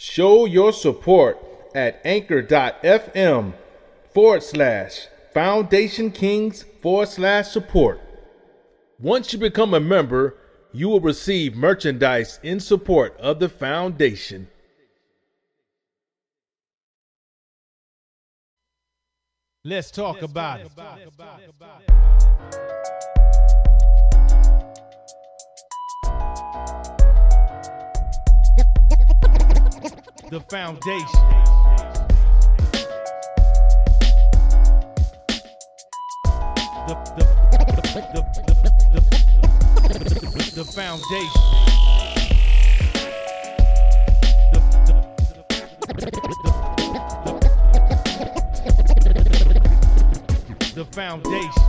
Show your support at anchor.fm forward slash foundation kings forward slash support. Once you become a member, you will receive merchandise in support of the foundation. Let's talk about it. The foundation. The, the, the, the, foundation. The foundation.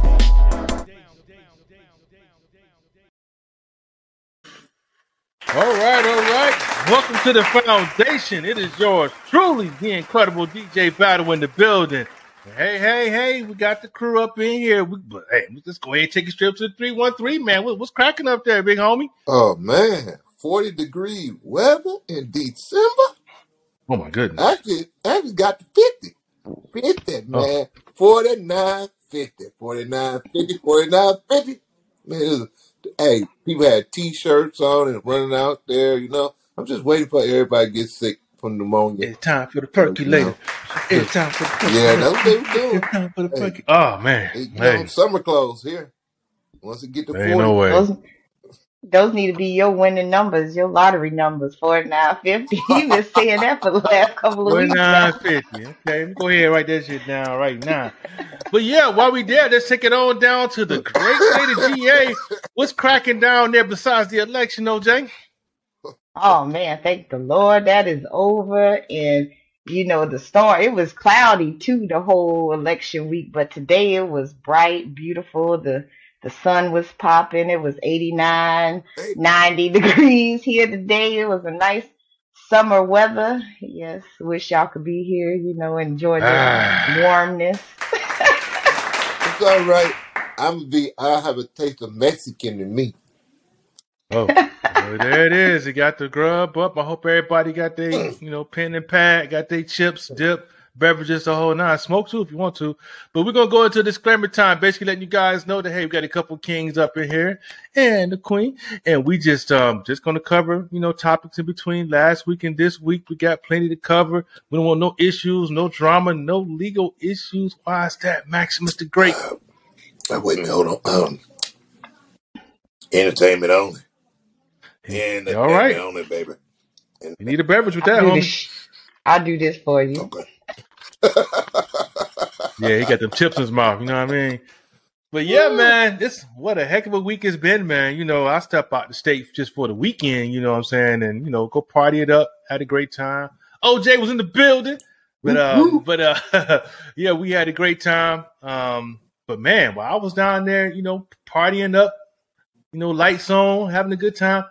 All right, all right. Welcome to the foundation. It is yours truly, the incredible DJ Battle in the building. Hey, hey, hey, we got the crew up in here. We, but, hey, let's go ahead and take a trip to the 313, man. What, what's cracking up there, big homie? Oh man, 40 degree weather in December. Oh, my goodness. Actually, actually got to 50. 50, Oh, man. 49, 50. 49, 50, 49, 50. Man, was, hey, people had t-shirts on and running out there, you know. I'm just waiting for everybody to get sick from pneumonia. it's time for the So, you percolator. know, It's time for the yeah, percolator. that's what they were doing. It's time for the Hey, percolator. Oh, man. hey, you know, Hey, summer clothes here. Once it get to there ain't no 40, way. Those those need to be your winning numbers, your lottery numbers, 49, 50. You've been saying that for the last couple of weeks now. 4950. Okay, go ahead, write that shit down right now. But yeah, while we there, let's take it on down to the great state of GA. What's cracking down there besides the election, OJ? Oh man, thank the Lord that is over. And you know, the storm, it was cloudy too the whole election week, but today it was bright, beautiful. The the sun was popping. It was 89, 90 degrees here today. It was a nice summer weather. Yes, wish y'all could be here, you know, enjoy the Ah, warmness. it's all right. I'm gonna be, I have a taste of Mexican in me. oh, well, there it is. You got the grub up. I hope everybody got their, you know, pen and pad, got their chips, dip, beverages, the whole nine. Smoke too if you want to. But we're gonna go into disclaimer time, basically letting you guys know that hey, we got a couple kings up in here and the queen, and we just um just gonna cover you know topics in between last week and this week. We got plenty to cover. We don't want no issues, no drama, no legal issues. Why is that, Maximus the Great? Uh, wait a minute, hold on. Um, entertainment only. All Entertainment right, only, baby. And, you need a beverage with that, do homie. I'll do this for you. okay. Yeah, he got them chips in his mouth. You know what I mean? But yeah, Woo. man, this what a heck of a week it's been, man. You know, I step out the state just for the weekend. You know what I'm saying? And you know, go party it up, had a great time. OJ was in the building, but Woo, um, but uh, yeah, we had a great time. Um, but man, while I was down there, you know, partying up, you know, lights on, having a good time.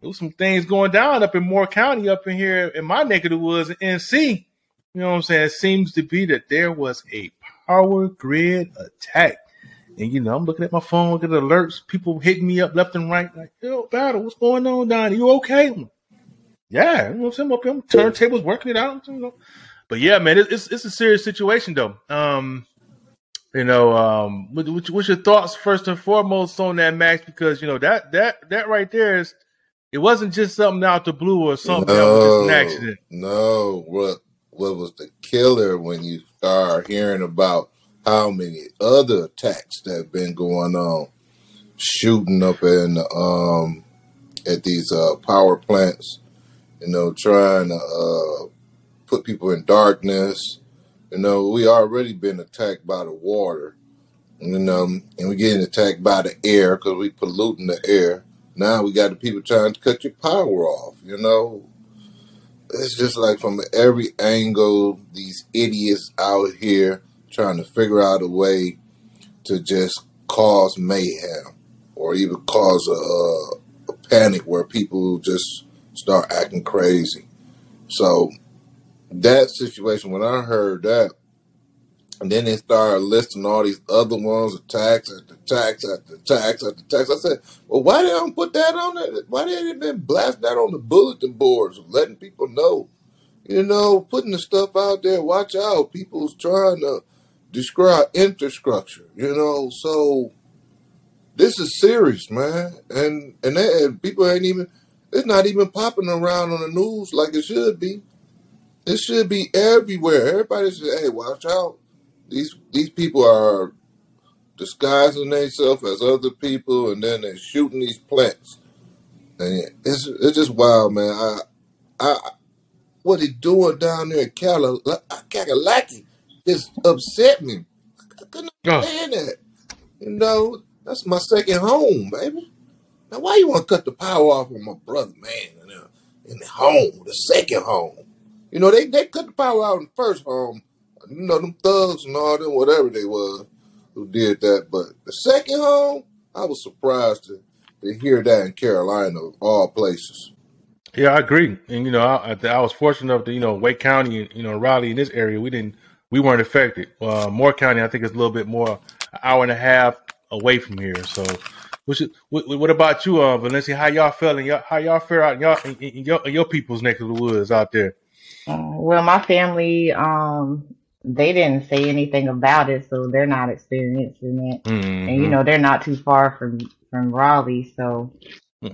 There was some things going down up in Moore County, up in here in my neck of the woods, NC. You know what I'm saying? It seems to be that there was a power grid attack. And you know, I'm looking at my phone, looking at alerts, people hitting me up left and right, like, yo, battle, what's going on there? You okay? Yeah, you know what I'm saying? Up here, turntables working it out, you know. But yeah, man, it, it's it's a serious situation though. Um, you know, um, what, what's your thoughts first and foremost on that match? Because you know that that that right there is, it wasn't just something out the blue or something that was just an No, accident. no. What what was the killer when you start hearing about how many other attacks that have been going on, shooting up in um at these uh power plants, you know, trying to uh put people in darkness. You know, we already been attacked by the water, you know, and we getting attacked by the air because we polluting the air. Now we got the people trying to cut your power off. You know, it's just like from every angle, these idiots out here trying to figure out a way to just cause mayhem or even cause a, a, panic where people just start acting crazy. So that situation, when I heard that, And then they started listing all these other ones, attacks after attacks after attacks after attacks. I said, well, why they don't put that on there? Why they didn't been blast that on the bulletin boards, letting people know, you know, putting the stuff out there. Watch out, people's trying to describe infrastructure, you know. So this is serious, man, and and, and people ain't even. It's not even popping around on the news like it should be. It should be everywhere. Everybody should, hey, watch out. These these people are disguising themselves as other people, and then they're shooting these plants. And it's it's just wild, man. I I what he doing down there in Cali- uh, Kakalaki just upset me. I couldn't Oh, understand that. You know, that's my second home, baby. Now, why you want to cut the power off on my brother, man, in the, in the home, the second home? You know, they, they cut the power out in the first home. You know, them thugs and all them, whatever they was, who did that. But the second home, I was surprised to, to hear that in Carolina, of all places. yeah, I agree. And you know, I, I I was fortunate enough to you know Wake County and you know Raleigh in this area, we didn't we weren't affected. Uh, Moore County, I think, is a little bit more an hour and a half away from here. So, which is, what, what about you, uh, Valencia? How y'all feeling? Y'all, how y'all fare out in, y'all, in, in your in your people's neck of the woods out there? Uh, well, my family, um, they didn't say anything about it, so they're not experiencing it. And you hmm know, they're not too far from from Raleigh, so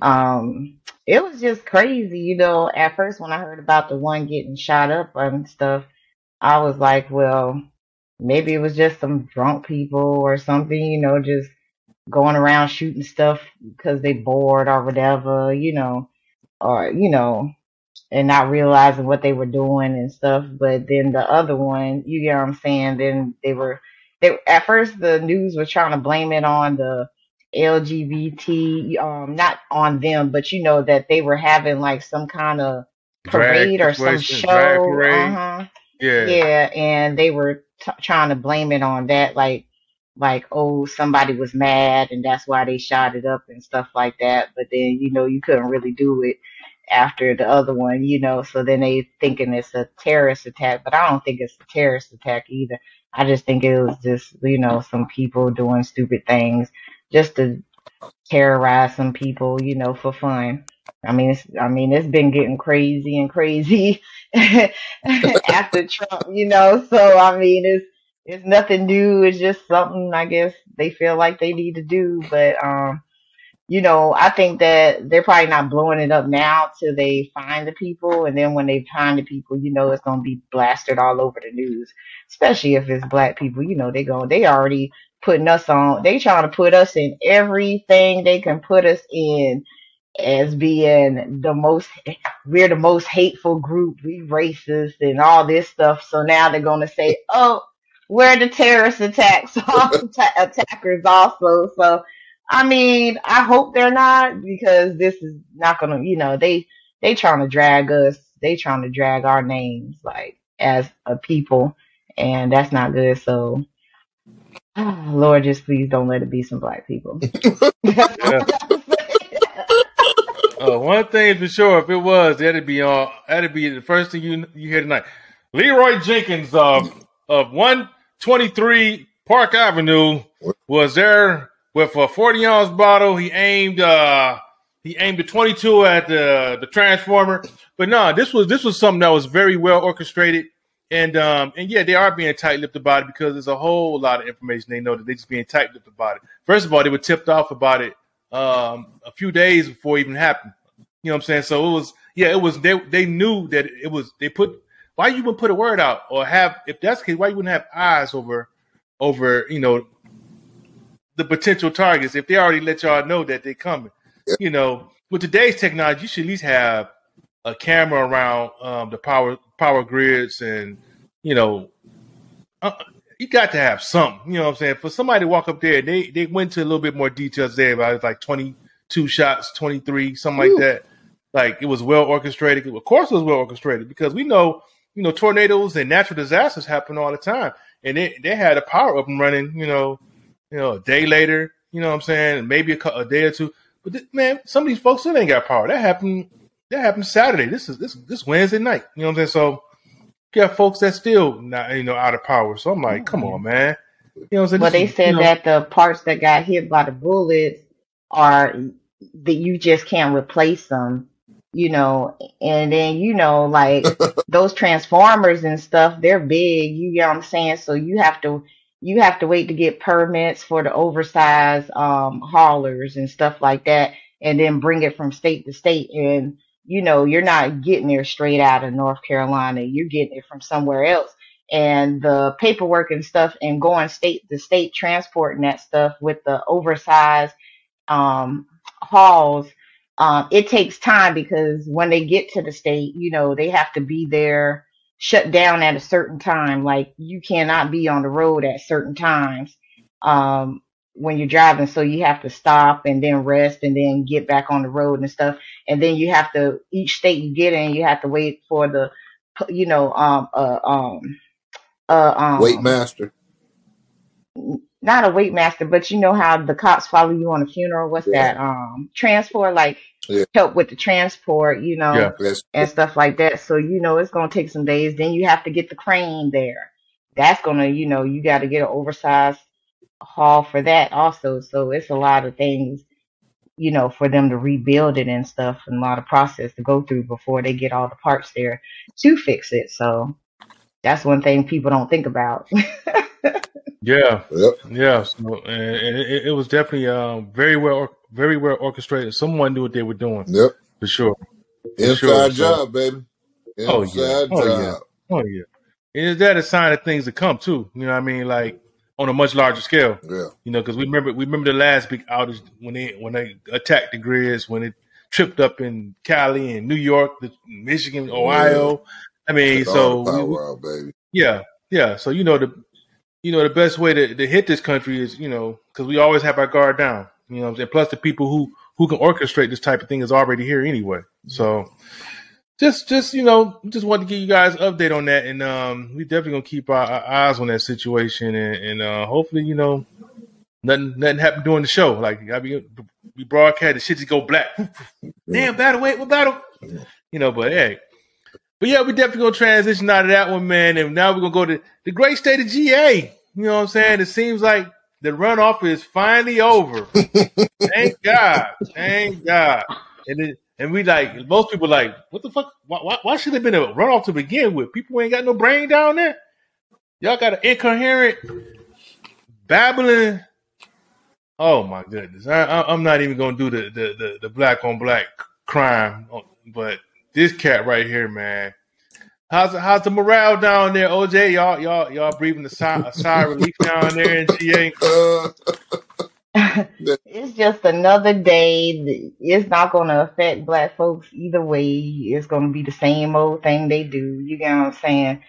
um, it was just crazy. You know, at first when I heard about the one getting shot up and stuff, I was like, well, maybe it was just some drunk people or something. You know, just going around shooting stuff because they bored or whatever. You know, or you know and not realizing what they were doing and stuff. But then the other one, you get what I'm saying? Then they were they at first the news was trying to blame it on the LGBT, um, not on them, but you know that they were having like some kind of Drag parade or some show. Uh huh. Yeah, Yeah, and they were t- trying to blame it on that, like like oh somebody was mad and that's why they shot it up and stuff like that. But then you know you couldn't really do it after the other one, you know. So then they thinking it's a terrorist attack, but I don't think it's a terrorist attack either. I just think it was just you know some people doing stupid things just to terrorize some people, you know, for fun. I mean, it's, I mean, it's been getting crazy and crazy after Trump, you know. So I mean, it's it's nothing new. It's just something I guess they feel like they need to do. But um, you know, I think that they're probably not blowing it up now till they find the people, and then when they find the people, you know, it's gonna be blasted all over the news. Especially if it's black people, you know, they go, they already putting us on. They trying to put us in everything they can put us in as being the most we're the most hateful group, we racist and all this stuff. So now they're gonna say, oh, we're the terrorist attacks atta- attackers also. So I mean, I hope they're not because this is not gonna, you know, they they trying to drag us, they trying to drag our names like as a people, and that's not good. So Lord, just please don't let it be some black people. Yeah. I got to say. Uh, one thing for sure, if it was, that'd be uh, that'd be the first thing you you hear tonight. Leroy Jenkins of of one twenty three Park Avenue was there with a forty ounce bottle. He aimed uh he aimed a twenty two at the the transformer. But no, this was this was something that was very well orchestrated. And um and yeah, they are being tight lipped about it because there's a whole lot of information they know that they're just being tight lipped about it. First of all, they were tipped off about it um a few days before it even happened. You know what I'm saying? So it was yeah, it was they they knew that it was they put why you wouldn't put a word out or have if that's the case, why you wouldn't have eyes over over, you know, the potential targets if they already let y'all know that they're coming. Yeah. You know, with today's technology, you should at least have a camera around um, the power power grids and you know uh, you got to have something. You know what I'm saying? For somebody to walk up there, they they went to a little bit more details there about like 22 shots, 23, something like that. Like it was well orchestrated. Of course, it was well orchestrated because we know you know tornadoes and natural disasters happen all the time, and they they had a power up and running. You know, you know, a day later. You know what I'm saying? Maybe a, a day or two. But th- man, some of these folks still ain't got power. That happened. That happened Saturday. This is this this Wednesday night. You know what I'm saying? So you got folks that still not you know out of power. So I'm like, come on, man. You know, what I'm saying? Well, This they is- said you know, that the parts that got hit by the bullets are that you just can't replace them, you know. And then you know, like those transformers and stuff, they're big. You get what I'm saying? So you have to you have to wait to get permits for the oversized um haulers and stuff like that, and then bring it from state to state. And you know, you're not getting there straight out of North Carolina. You're getting it from somewhere else and the paperwork and stuff and going state to state transporting that stuff with the oversized um hauls um it takes time because when they get to the state you know they have to be there shut down at a certain time. Like you cannot be on the road at certain times um when you're driving. So you have to stop and then rest and then get back on the road and stuff. And then you have to each state you get in you have to wait for the you know um uh, um uh um Weight master. Not a weight master, but you know how the cops follow you on a funeral. What's Yeah. that? Um, transport, like Yeah. help with the transport, you know, Yeah. And stuff like that. So you know it's gonna take some days. Then you have to get the crane there. That's gonna, you know, you got to get an oversized haul for that also. So it's a lot of things, you know, for them to rebuild it and stuff, and a lot of process to go through before they get all the parts there to fix it. So that's one thing people don't think about. yeah, yep. yeah. So, and, and it, it was definitely um, very well, very well orchestrated. Someone knew what they were doing Yep. for sure. Inside sure, so- job, baby. Oh, Inside yeah. Oh, job. yeah. Oh yeah, and is that a sign of things to come too? You know what I mean? Like on a much larger scale. Yeah. You know, because we remember we remember the last big outage when they when they attacked the grids when it tripped up in Cali and New York, the, Michigan, Ohio. I mean, so power out, baby. yeah, yeah. So you know the you know the best way to, to hit this country is you know because we always have our guard down. You know, what I'm saying? plus the people who who can orchestrate this type of thing is already here anyway. So just just you know just wanted to give you guys an update on that, and um, we definitely gonna keep our, our eyes on that situation, and, and uh, hopefully you know nothing nothing happened during the show. Like I be we broadcast the shit just go black. Damn battle, wait, what battle? You know, but hey. But yeah, we definitely gonna transition out of that one, man. And now we're gonna go to the great state of GA. You know what I'm saying? It seems like the runoff is finally over. Thank God. Thank God. And it, and we like most people like, what the fuck? Why, why, why should it have been a runoff to begin with? People ain't got no brain down there. Y'all got an incoherent, babbling. Oh my goodness! I, I, I'm not even gonna do the, the the the black on black crime, but this cat right here, man. How's how's the morale down there, OJ? Y'all y'all y'all breathing a sigh, a sigh of relief down there in GA. It's just another day. It's not going to affect black folks either way. It's going to be the same old thing they do. You get what I'm saying?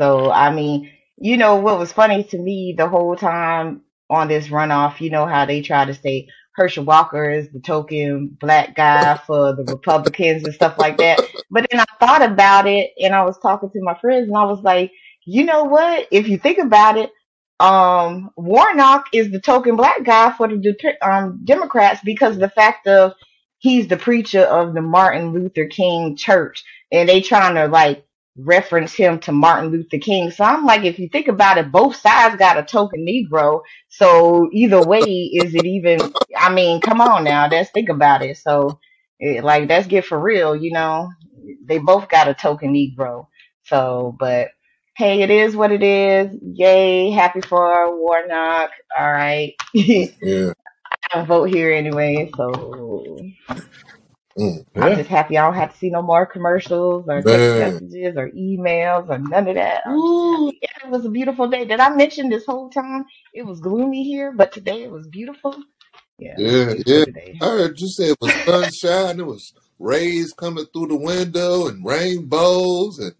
So, I mean, you know, what was funny to me the whole time on this runoff, you know how they try to say Herschel Walker is the token black guy for the Republicans and stuff like that. But then I thought about it and I was talking to my friends and I was like, you know what? If you think about it, um, Warnock is the token black guy for the um, Democrats because the fact of he's the preacher of the Martin Luther King Church, and they trying to like reference him to Martin Luther King. So I'm like, if you think about it, both sides got a token Negro. So either way, is it even? I mean, come on now, let's think about it. So, it, like, let's get for real. You know, they both got a token Negro. So, but hey, it is what it is. Yay, happy for Warnock. All right. yeah. I don't vote here anyway, so oh. Mm. I'm just happy I don't have to see no more commercials or text messages or emails or none of that. I'm just Woo. happy. Yeah, it was a beautiful day. Did I mention this whole time it was gloomy here, but today it was beautiful? Yeah, Yeah, yeah. today. I heard you say it was sunshine. It was rays coming through the window and rainbows and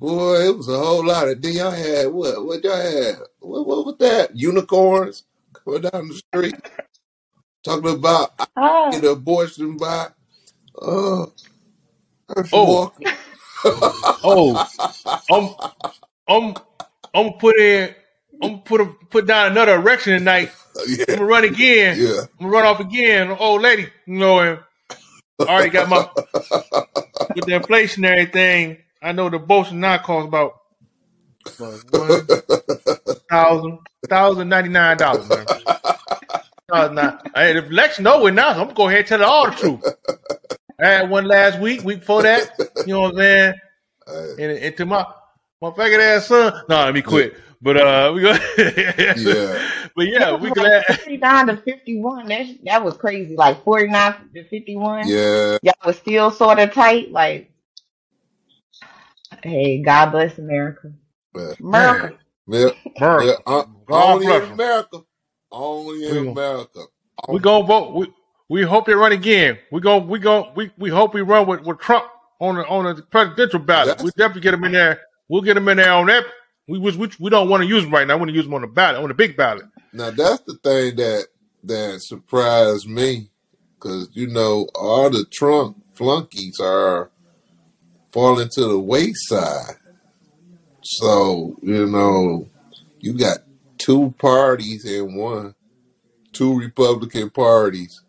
boy, it was a whole lot of. Then y'all had what? What y'all had? What, what was that? Unicorns coming down the street talking about I Ah, get abortion by uh Oh, Walker. oh, I'm I'm I'm gonna put in I'm gonna put a, put down another erection tonight. I'm yeah, gonna run again. yeah. I'm gonna run off again, old lady. You know, and I already got my with the inflationary thing. I know the Bolsonaro costs about one thousand thousand ninety nine dollars, man. Now, hey, if election over now, I'm gonna go ahead and tell it all the truth. I had one last week, week before that. You know what I'm saying? And, and to my my faggot ass son. No, let me quit. But uh, we go. Yeah. But yeah, we was glad. like 49 to 51. That, that was crazy. Like 49 to 51. Yeah. Y'all was still sort of tight. Like, hey, God bless America. But, America. yeah, Burn. yeah, uh, only bless in 'em. America. Only in gonna- America. We gonna vote. We we hope they run again. We going we going we we hope we run with, with Trump on the on the presidential ballot. That's- We definitely get him in there. We'll get him in there on that. We was we, we don't want to use him right now. I want to use him on the ballot on the big ballot. Now that's the thing that that surprised me, because you know all the Trump flunkies are falling to the wayside. So you know you got two parties in one, two Republican parties,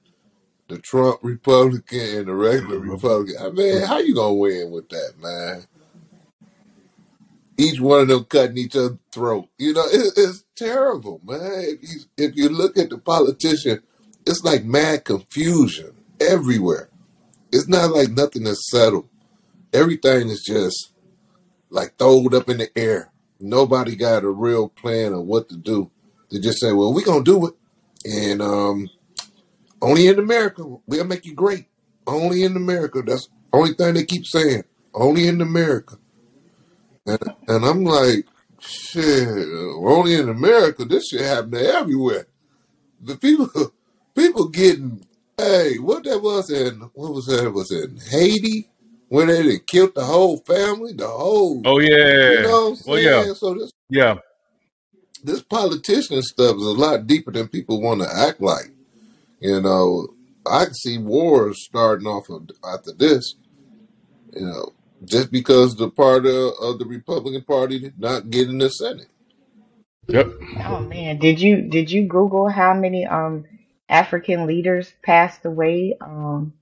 the Trump Republican and the regular Republican. I mean, how you gonna win with that, man? Each one of them cutting each other's throat. You know, it, it's terrible, man. If you if you look at the politician, it's like mad confusion everywhere. It's not like nothing is settled. Everything is just like thrown up in the air. Nobody got a real plan of what to do. They just say, "Well, we're gonna do it," and um, only in America we'll make you great. Only in America. That's the only thing they keep saying. Only in America. And and I'm like, shit. Only in America. This shit happening everywhere. The people, people getting. Hey, what that was in? What was that? It was in Haiti? When they done killed the whole family, the whole. Oh You yeah. know what I'm Well yeah. So this Yeah. this politician stuff is a lot deeper than people want to act like. You know, I can see wars starting off of, after this. You know, just because the part of, of the Republican Party not getting the Senate. Yep. Oh man, did you did you Google how many um African leaders passed away um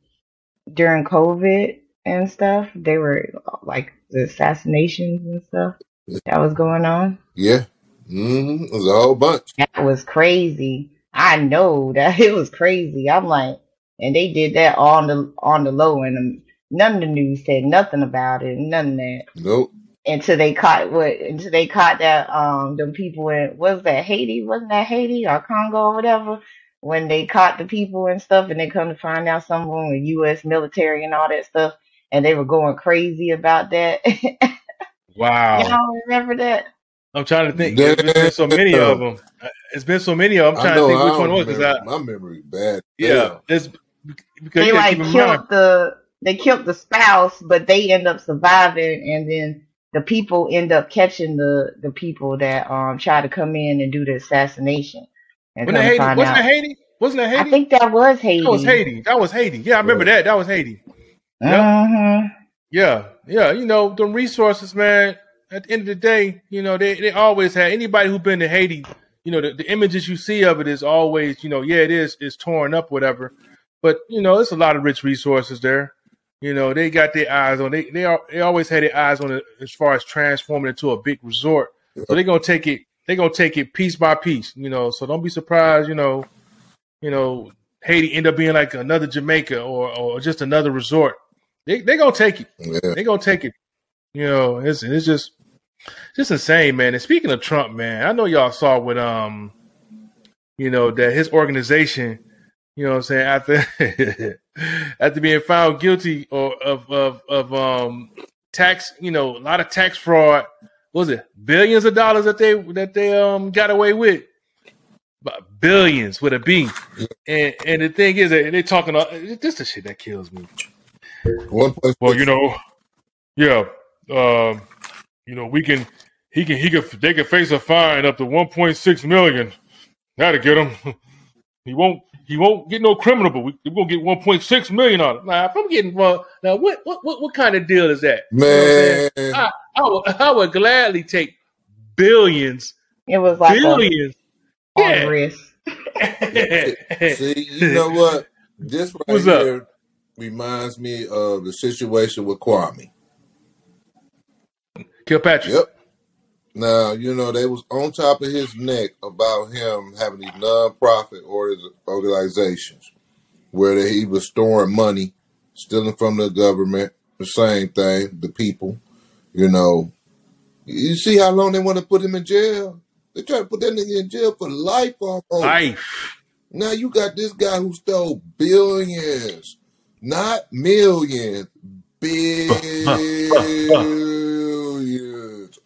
during COVID and stuff? They were like the assassinations and stuff that was going on. Yeah, mm-hmm. it was a whole bunch. That was crazy. I know that it was crazy. I'm like, and they did that on the on the low, and none of the news said nothing about it, none of that Nope. until they caught what until they caught that um them people in was that Haiti wasn't that Haiti or Congo or whatever when they caught the people and stuff and they come to find out some of them were U.S. military and all that stuff and they were going crazy about that. Wow. Y'all remember that? I'm trying to think. There's been so many of them. It's been so many of them. I'm trying know to think which one don't it was. 'cause I. My memory bad. yeah, Damn. it's because They like killed mind. the they killed the spouse, but they end up surviving and then the people end up catching the the people that um try to come in and do the assassination and Wasn't come that to Haiti? Wasn't out. that Haiti? Wasn't that I think that was Haiti. That was Haiti. That was Haiti. Yeah, I remember Yeah. that. That was Haiti. Yep. hmm Yeah, yeah. You know, the resources, man. At the end of the day, you know, they, they always had anybody who's been to Haiti. You know, the, the images you see of it is always, you know, yeah, it is, it's torn up, whatever. But you know, it's a lot of rich resources there. You know, they got their eyes on. They they are they always had their eyes on it as far as transforming it into a big resort. So they're gonna take it. They're gonna take it piece by piece. You know, so don't be surprised. You know, you know, Haiti end up being like another Jamaica or or just another resort. They they gonna take it. Yeah. They gonna take it. You know, it's it's just just insane, man. And speaking of Trump, man, I know y'all saw what um, you know, that his organization, you know, what I'm saying after after being found guilty or of of of um tax, you know, a lot of tax fraud. What was it billions of dollars that they that they um got away with? But billions with a B. And and the thing is that they talking. all- This the shit that kills me. One place. Well, you know, yeah, um, you know, we can, he can, he can, they can face a fine up to 1.6 million. That'll get him. He won't, he won't get no criminal, but we, we're gonna get 1.6 million on it. Now, if I'm getting, well, now what, what, what, what kind of deal is that? You know I'm? Man, I, I would, I would gladly take billions, It was like a billions. on risk. see, you know what? This right What's up? here reminds me of the situation with Kwame. Kilpatrick. Yep. Now, you know, they was on top of his neck about him having these non-profit org- organizations where he was storing money, stealing from the government, the same thing, the people, you know. You see how long they want to put him in jail? They try to put that nigga in jail for life almost. Life. Now you got this guy who stole billions, not millions, billions.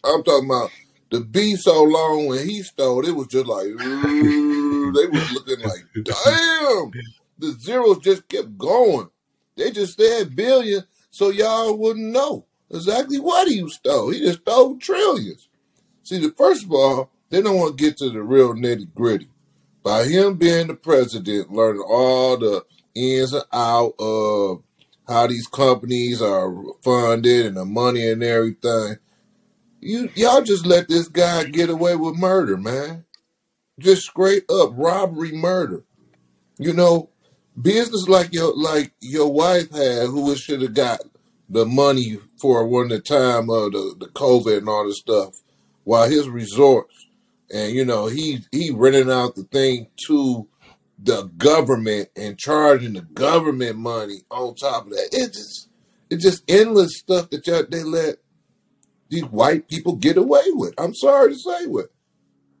I'm talking about the B so long when he stole, it was just like they was looking like, damn. The zeros just kept going. They just said billion, so y'all wouldn't know exactly what he stole. He just stole trillions. See, the first of all, they don't want to get to the real nitty gritty. By him being the president, learning all the ins and out of how these companies are funded and the money and everything, you y'all just let this guy get away with murder, man. Just straight up robbery, murder. You know, business like your like your wife had, who should have got the money for when the time of the, the COVID and all this stuff, while his resorts and you know he he renting out the thing to the government and charging the government money on top of that. It's just it's just endless stuff that y'all, they let these white people get away with. I'm sorry to say with.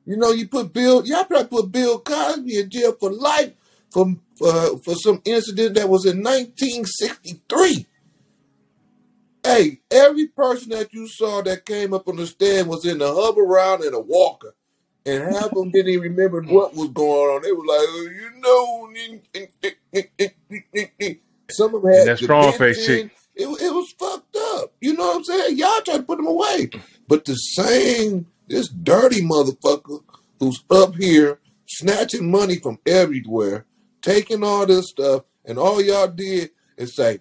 You know, you put Bill, y'all probably put Bill Cosby in jail for life for uh, for some incident that was in 1963. Hey, every person that you saw that came up on the stand was in a hover around and a walker, and half of them didn't even remember what was going on. They were like, oh, you know, some of them And had that strong face chick. It, it was fucked up. You know what I'm saying? Y'all tried to put them away, but the same this dirty motherfucker who's up here snatching money from everywhere, taking all this stuff, and all y'all did is say,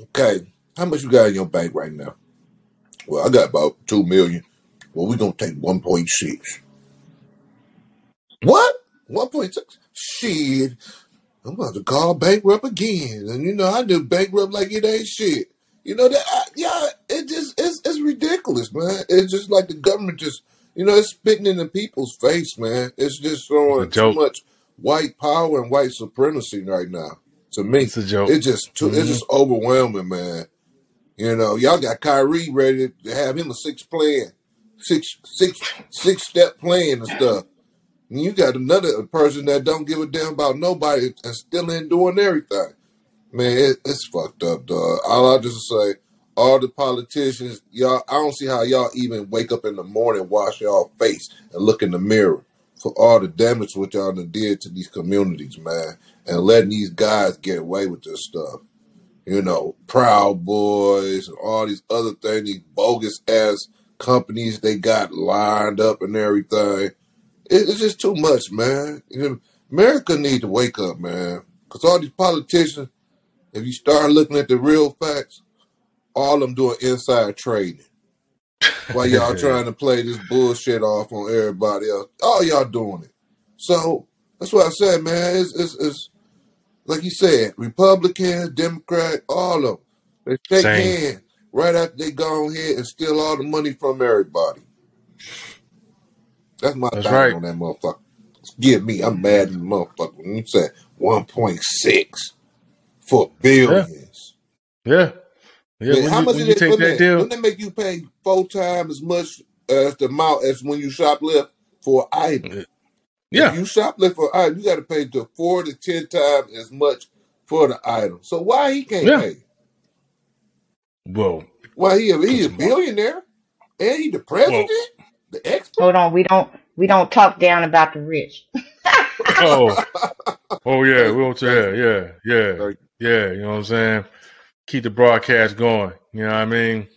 okay, how much you got in your bank right now? Well, I got about two million. Well, we're gonna take one point six. What? One point six? Shit. I'm about to call bankrupt again. And you know, I do bankrupt like it ain't shit. You know that I, yeah, it just it's it's ridiculous, man. It's just like the government just you know, it's spitting in the people's face, man. It's just It's a showing too joke. much white power and white supremacy right now. To me. It's a joke. It's just too it's hmm just overwhelming, man. You know, y'all got Kyrie ready to have him a six plan, six six six step plan and stuff. And you got another person that don't give a damn about nobody and still ain't doing everything. Man, it, it's fucked up, dog. All I just say, all the politicians, y'all, I don't see how y'all even wake up in the morning, wash y'all face, and look in the mirror for all the damage what y'all done did to these communities, man, and letting these guys get away with this stuff. You know, Proud Boys and all these other things, these bogus ass companies they got lined up and everything. It, it's just too much, man. You know, America need to wake up, man. Because all these politicians, if you start looking at the real facts, all of them doing inside trading. While y'all trying to play this bullshit off on everybody else. All y'all doing it. So that's what I said, man. It's, it's, it's like you said, Republican, Democrat, all of them. They shake Same. hands right after they go ahead and steal all the money from everybody. That's my That's thing right. on that motherfucker. Give me, I'm mad at the motherfucker. When you said 1.6 for Yeah. billions. Yeah. Yeah. When how you much did they take that they deal, when they make you pay four times as much as the amount as when you shoplift for an item? If yeah. you shoplift for an item, you got to pay to four to ten times as much for the item. So why he can't Yeah. pay? Well, Why he a, he a billionaire and he the well, president, the expert? Hold on, we don't we don't talk down about the rich. oh, oh yeah, thank we you, want to, yeah, yeah, yeah, yeah. You know what I'm saying? Keep the broadcast going. You know what I mean?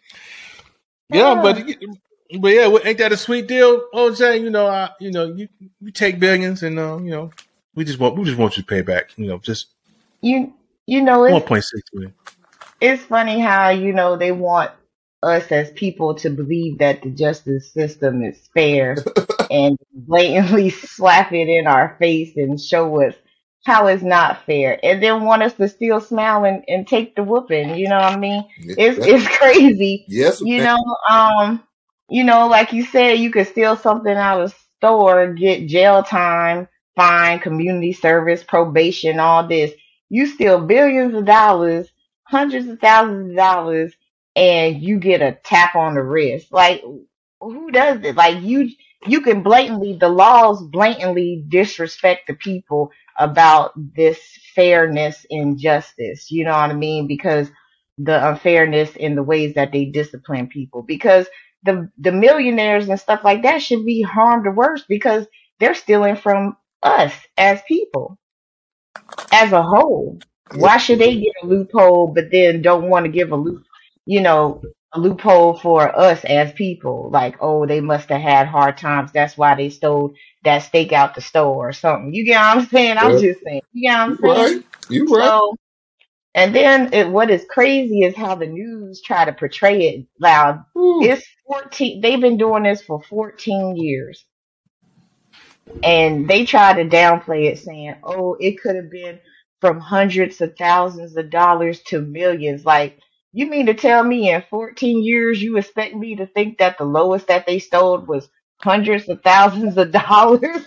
Yeah, but Ah, but yeah, ain't that a sweet deal? OJ, you know, I, you know, you you take billions, and uh, you know, we just want we just want you to pay back. You know, just you you know it's one point six million. it's funny how you know they want us as people to believe that the justice system is fair and blatantly slap it in our face and show us how it's not fair and then want us to still smile and, and take the whooping you know what i mean? It's it's crazy. Yes, you know um you know, like you said, you could steal something out of store, get jail time, fine, community service, probation, all this. You steal billions of dollars, hundreds of thousands of dollars, and you get a tap on the wrist. Like, who does it? Like you, you can blatantly, the laws blatantly disrespect the people about this fairness and justice. You know what I mean? Because the unfairness in the ways that they discipline people. Because the the millionaires and stuff like that should be harmed or worse because they're stealing from us as people as a whole. Why should they get a loophole but then don't want to give a loop, you know, a loophole for us as people? Like, oh, they must have had hard times. That's why they stole that steak out the store or something. You get what I'm saying? I'm Yeah, just saying. You get what I'm you saying? right. You right. So, and then it, what is crazy is how the news try to portray it loud. Whew. It's 14, they've been doing this for 14 years. And they try to downplay it saying, oh, it could have been from hundreds of thousands of dollars to millions. Like, you mean to tell me in 14 years you expect me to think that the lowest that they stole was hundreds of thousands of dollars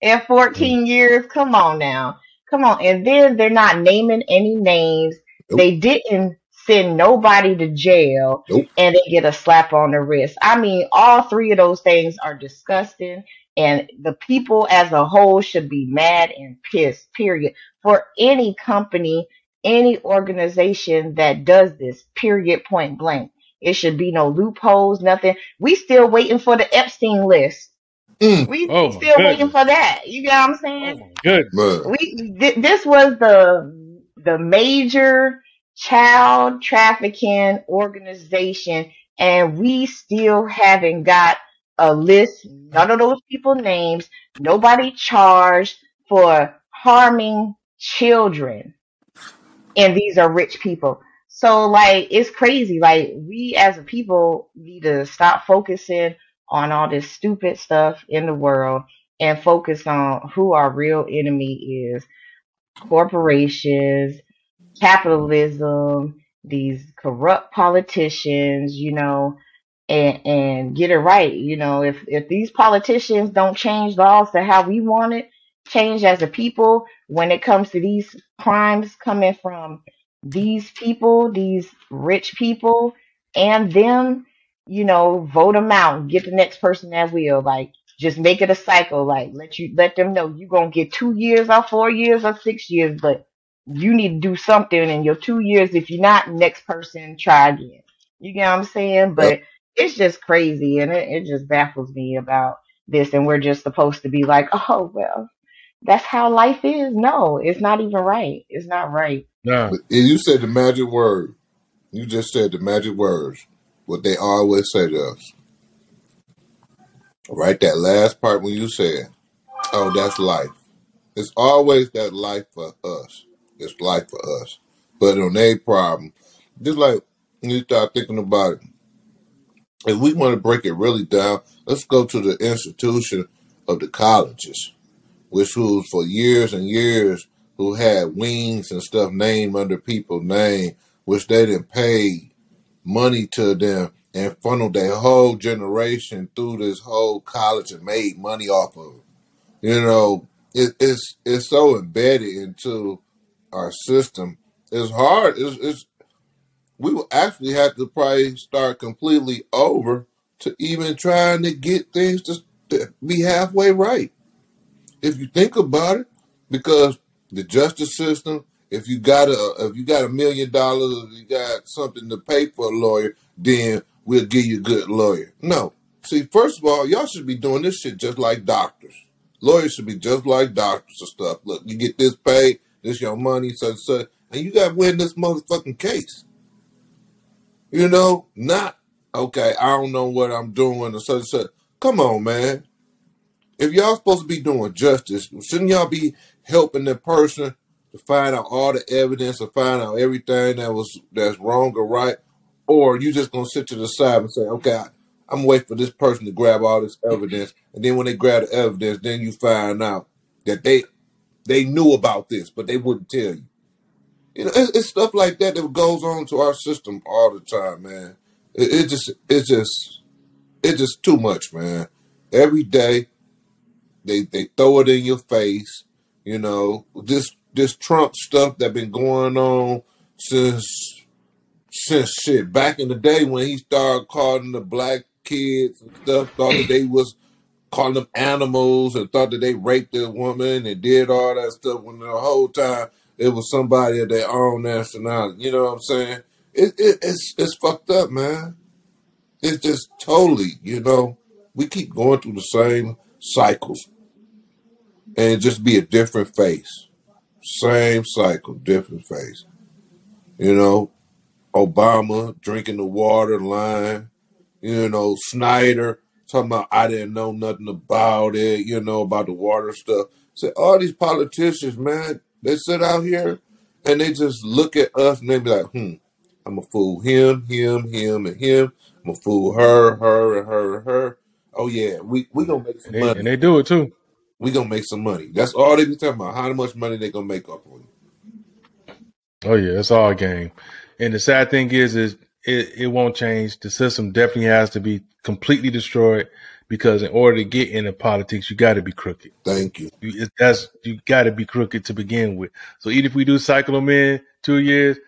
in 14 mm. years? Come on now. Come on. And then they're not naming any names. Nope. They didn't send nobody to jail Nope. and they get a slap on the wrist. I mean, all three of those things are disgusting and the people as a whole should be mad and pissed, period. For any company, any organization that does this, period, point blank. It should be no loopholes, nothing. We still waiting for the Epstein list. Mm, We Oh my still waiting for that. You get what I'm Oh saying? my goodness. we th- this was the the major child trafficking organization and we still haven't got a list none of those people names nobody charged for harming children and these are rich people. So like it's crazy. Like we as a people need to stop focusing on all this stupid stuff in the world and focus on who our real enemy is. Corporations, capitalism, these corrupt politicians, you know, and and get it right. You know, if if these politicians don't change laws to how we want it, change as a people when it comes to these crimes coming from these people, these rich people, and them, you know, vote them out and get the next person that will. Like, just make it a cycle. Like, let you let them know you're gonna get two years or four years or six years, but you need to do something in your two years. If you're not, next person try again. You get what I'm saying? Yep. But it's just crazy, and it, it just baffles me about this. And we're just supposed to be like, oh well, that's how life is. No, it's not even right. It's not right. Nah. But you said the magic word. You just said the magic words. What they always say to us. Right, that last part when you said, "Oh, that's life." It's always that life for us. It's life for us. But on a problem, just like when you start thinking about it, if we want to break it really down, let's go to the institution of the colleges, which was for years and years who had wings and stuff named under people's name, which they didn't pay money to them and funneled their whole generation through this whole college and made money off of it. You know, it, it's it's so embedded into our system. It's hard. It's, it's we will actually have to probably start completely over to even trying to get things to be halfway right. If you think about it, because the justice system, if you got a if you got a million dollars, if you got something to pay for a lawyer, then we'll give you a good lawyer. No. See, first of all, y'all should be doing this shit just like doctors. Lawyers should be just like doctors and stuff. Look, you get this paid, this your money, such such, and you got to win this motherfucking case. You know, not okay. I don't know what I'm doing or such such. Come on, man. If y'all supposed to be doing justice, shouldn't y'all be helping the person to find out all the evidence and find out everything that was that's wrong or right? Or you just gonna sit to the side and say, okay, I, I'm waiting for this person to grab all this evidence, and then when they grab the evidence, then you find out that they they knew about this, but they wouldn't tell you. You know, it's, it's stuff like that that goes on to our system all the time, man. It, it just, it's just, it's just too much, man. Every day they they throw it in your face. You know this this Trump stuff that been going on since since shit back in the day when he started calling the black kids and stuff thought that they was calling them animals and thought that they raped a woman and did all that stuff when the whole time it was somebody of their own nationality. You know what I'm saying? It, it it's it's fucked up, man. It's just totally, you know, we keep going through the same cycles and just be a different face. Same cycle, different face. You know, Obama drinking the water line, you know, Snyder talking about I didn't know nothing about it, you know, about the water stuff. Say all these politicians, man, they sit out here and they just look at us and they be like, hmm, I'm gonna fool him, him, him, and him. I'm gonna fool her, her, and her, and her. Oh yeah, we we gonna make some And they and they do it too. We gonna make some money. That's all they be talking about. How much money they gonna make up on you? Oh yeah, it's all a game. And the sad thing is, is it, it won't change. The system definitely has to be completely destroyed because in order to get into politics, you got to be crooked. Thank you. You, that's you got to be crooked to begin with. So even if we do cycle them in two years,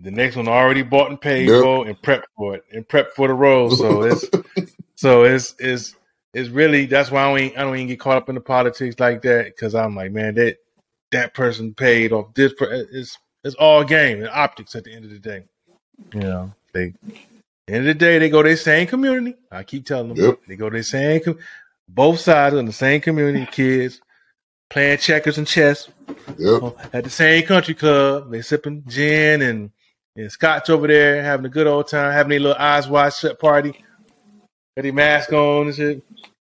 the next one already bought and paid Yep. for and prepped for it and prepped for the role. So it's so it's it's it's really that's why I don't even, I don't even get caught up in the politics like that because I'm like man that that person paid off this. Per- it's it's all game and optics at the end of the day. You know they. End of the day, they go their same community. I keep telling them Yep. they go their same. Com- both sides in the same community. Kids playing checkers and chess Yep. at the same country club. They sipping gin and, and scotch over there, having a good old time, having a little eyes wide shut party. Got mask on and shit.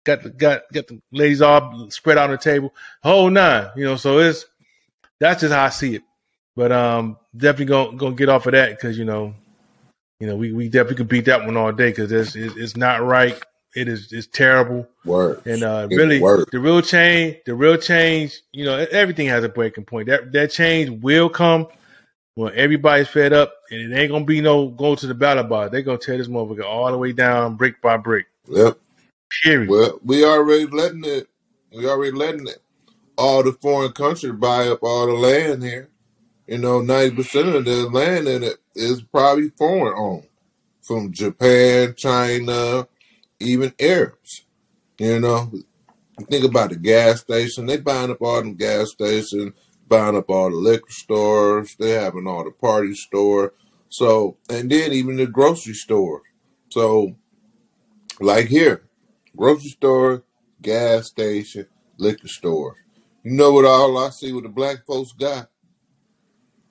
Got the got got the ladies all spread out on the table. Whole nine, you know. So it's that's just how I see it. But um, definitely gonna gonna get off of that because you know, you know, we, we definitely could beat that one all day because it's, it's not right. It is it's terrible. Word. And uh, really, word. the real change, the real change, you know, everything has a breaking point. That that change will come when everybody's fed up, and it ain't gonna be no go to the battle bar. They're gonna tear this motherfucker all the way down, brick by brick. Yep. Period. Well, we already letting it. We already letting it. All the foreign countries buy up all the land here. You know, ninety percent of the land in it is probably foreign owned, from Japan, China, even Arabs. You know, think about the gas station. They buying up all them gas stations, buying up all the liquor stores. They having all the party store. So, and then even the grocery store. So, like here, grocery store, gas station, liquor store. You know what all I see what the black folks got?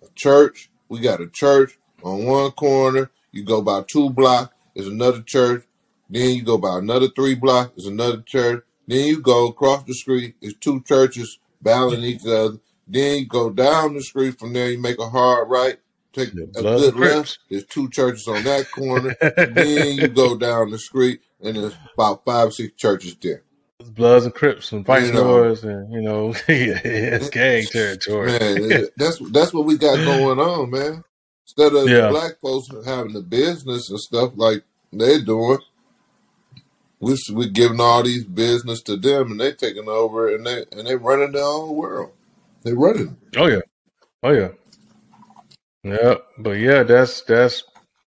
A church. We got a church on one corner. You go by two blocks, there's another church. Then you go by another three blocks, there's another church. Then you go across the street, there's two churches battling each other. Then you go down the street from there, you make a hard right, take The a Bloods good left. Crips. There's two churches on that corner. Then you go down the street, and there's about five or six churches there. Bloods and Crips and Vice You know, Lords, and you know, yeah, it's gang territory. man, it- that's that's what we got going on, man. Instead of the yeah, black folks having the business and stuff like they're doing, we we giving all these business to them, and they taking over, and they and they running the whole world. They running. oh yeah, oh yeah, yeah. But yeah, that's that's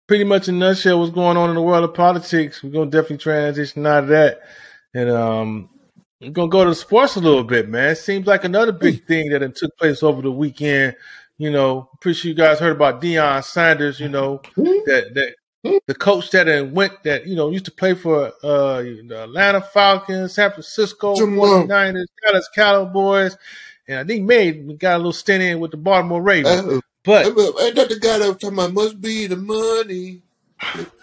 pretty much a nutshell what's going on in the world of politics. We're gonna definitely transition out of that, and um, we're gonna go to sports a little bit, man. It seems like another big thing that took place over the weekend. You know, pretty sure you guys heard about Deion Sanders. You know that that the coach that went that you know used to play for uh the Atlanta Falcons, San Francisco Jamal, 49ers, Dallas Cowboys, and I think May we got a little stint in with the Baltimore Ravens. uh, But ain't that the guy that was talking about must be the money?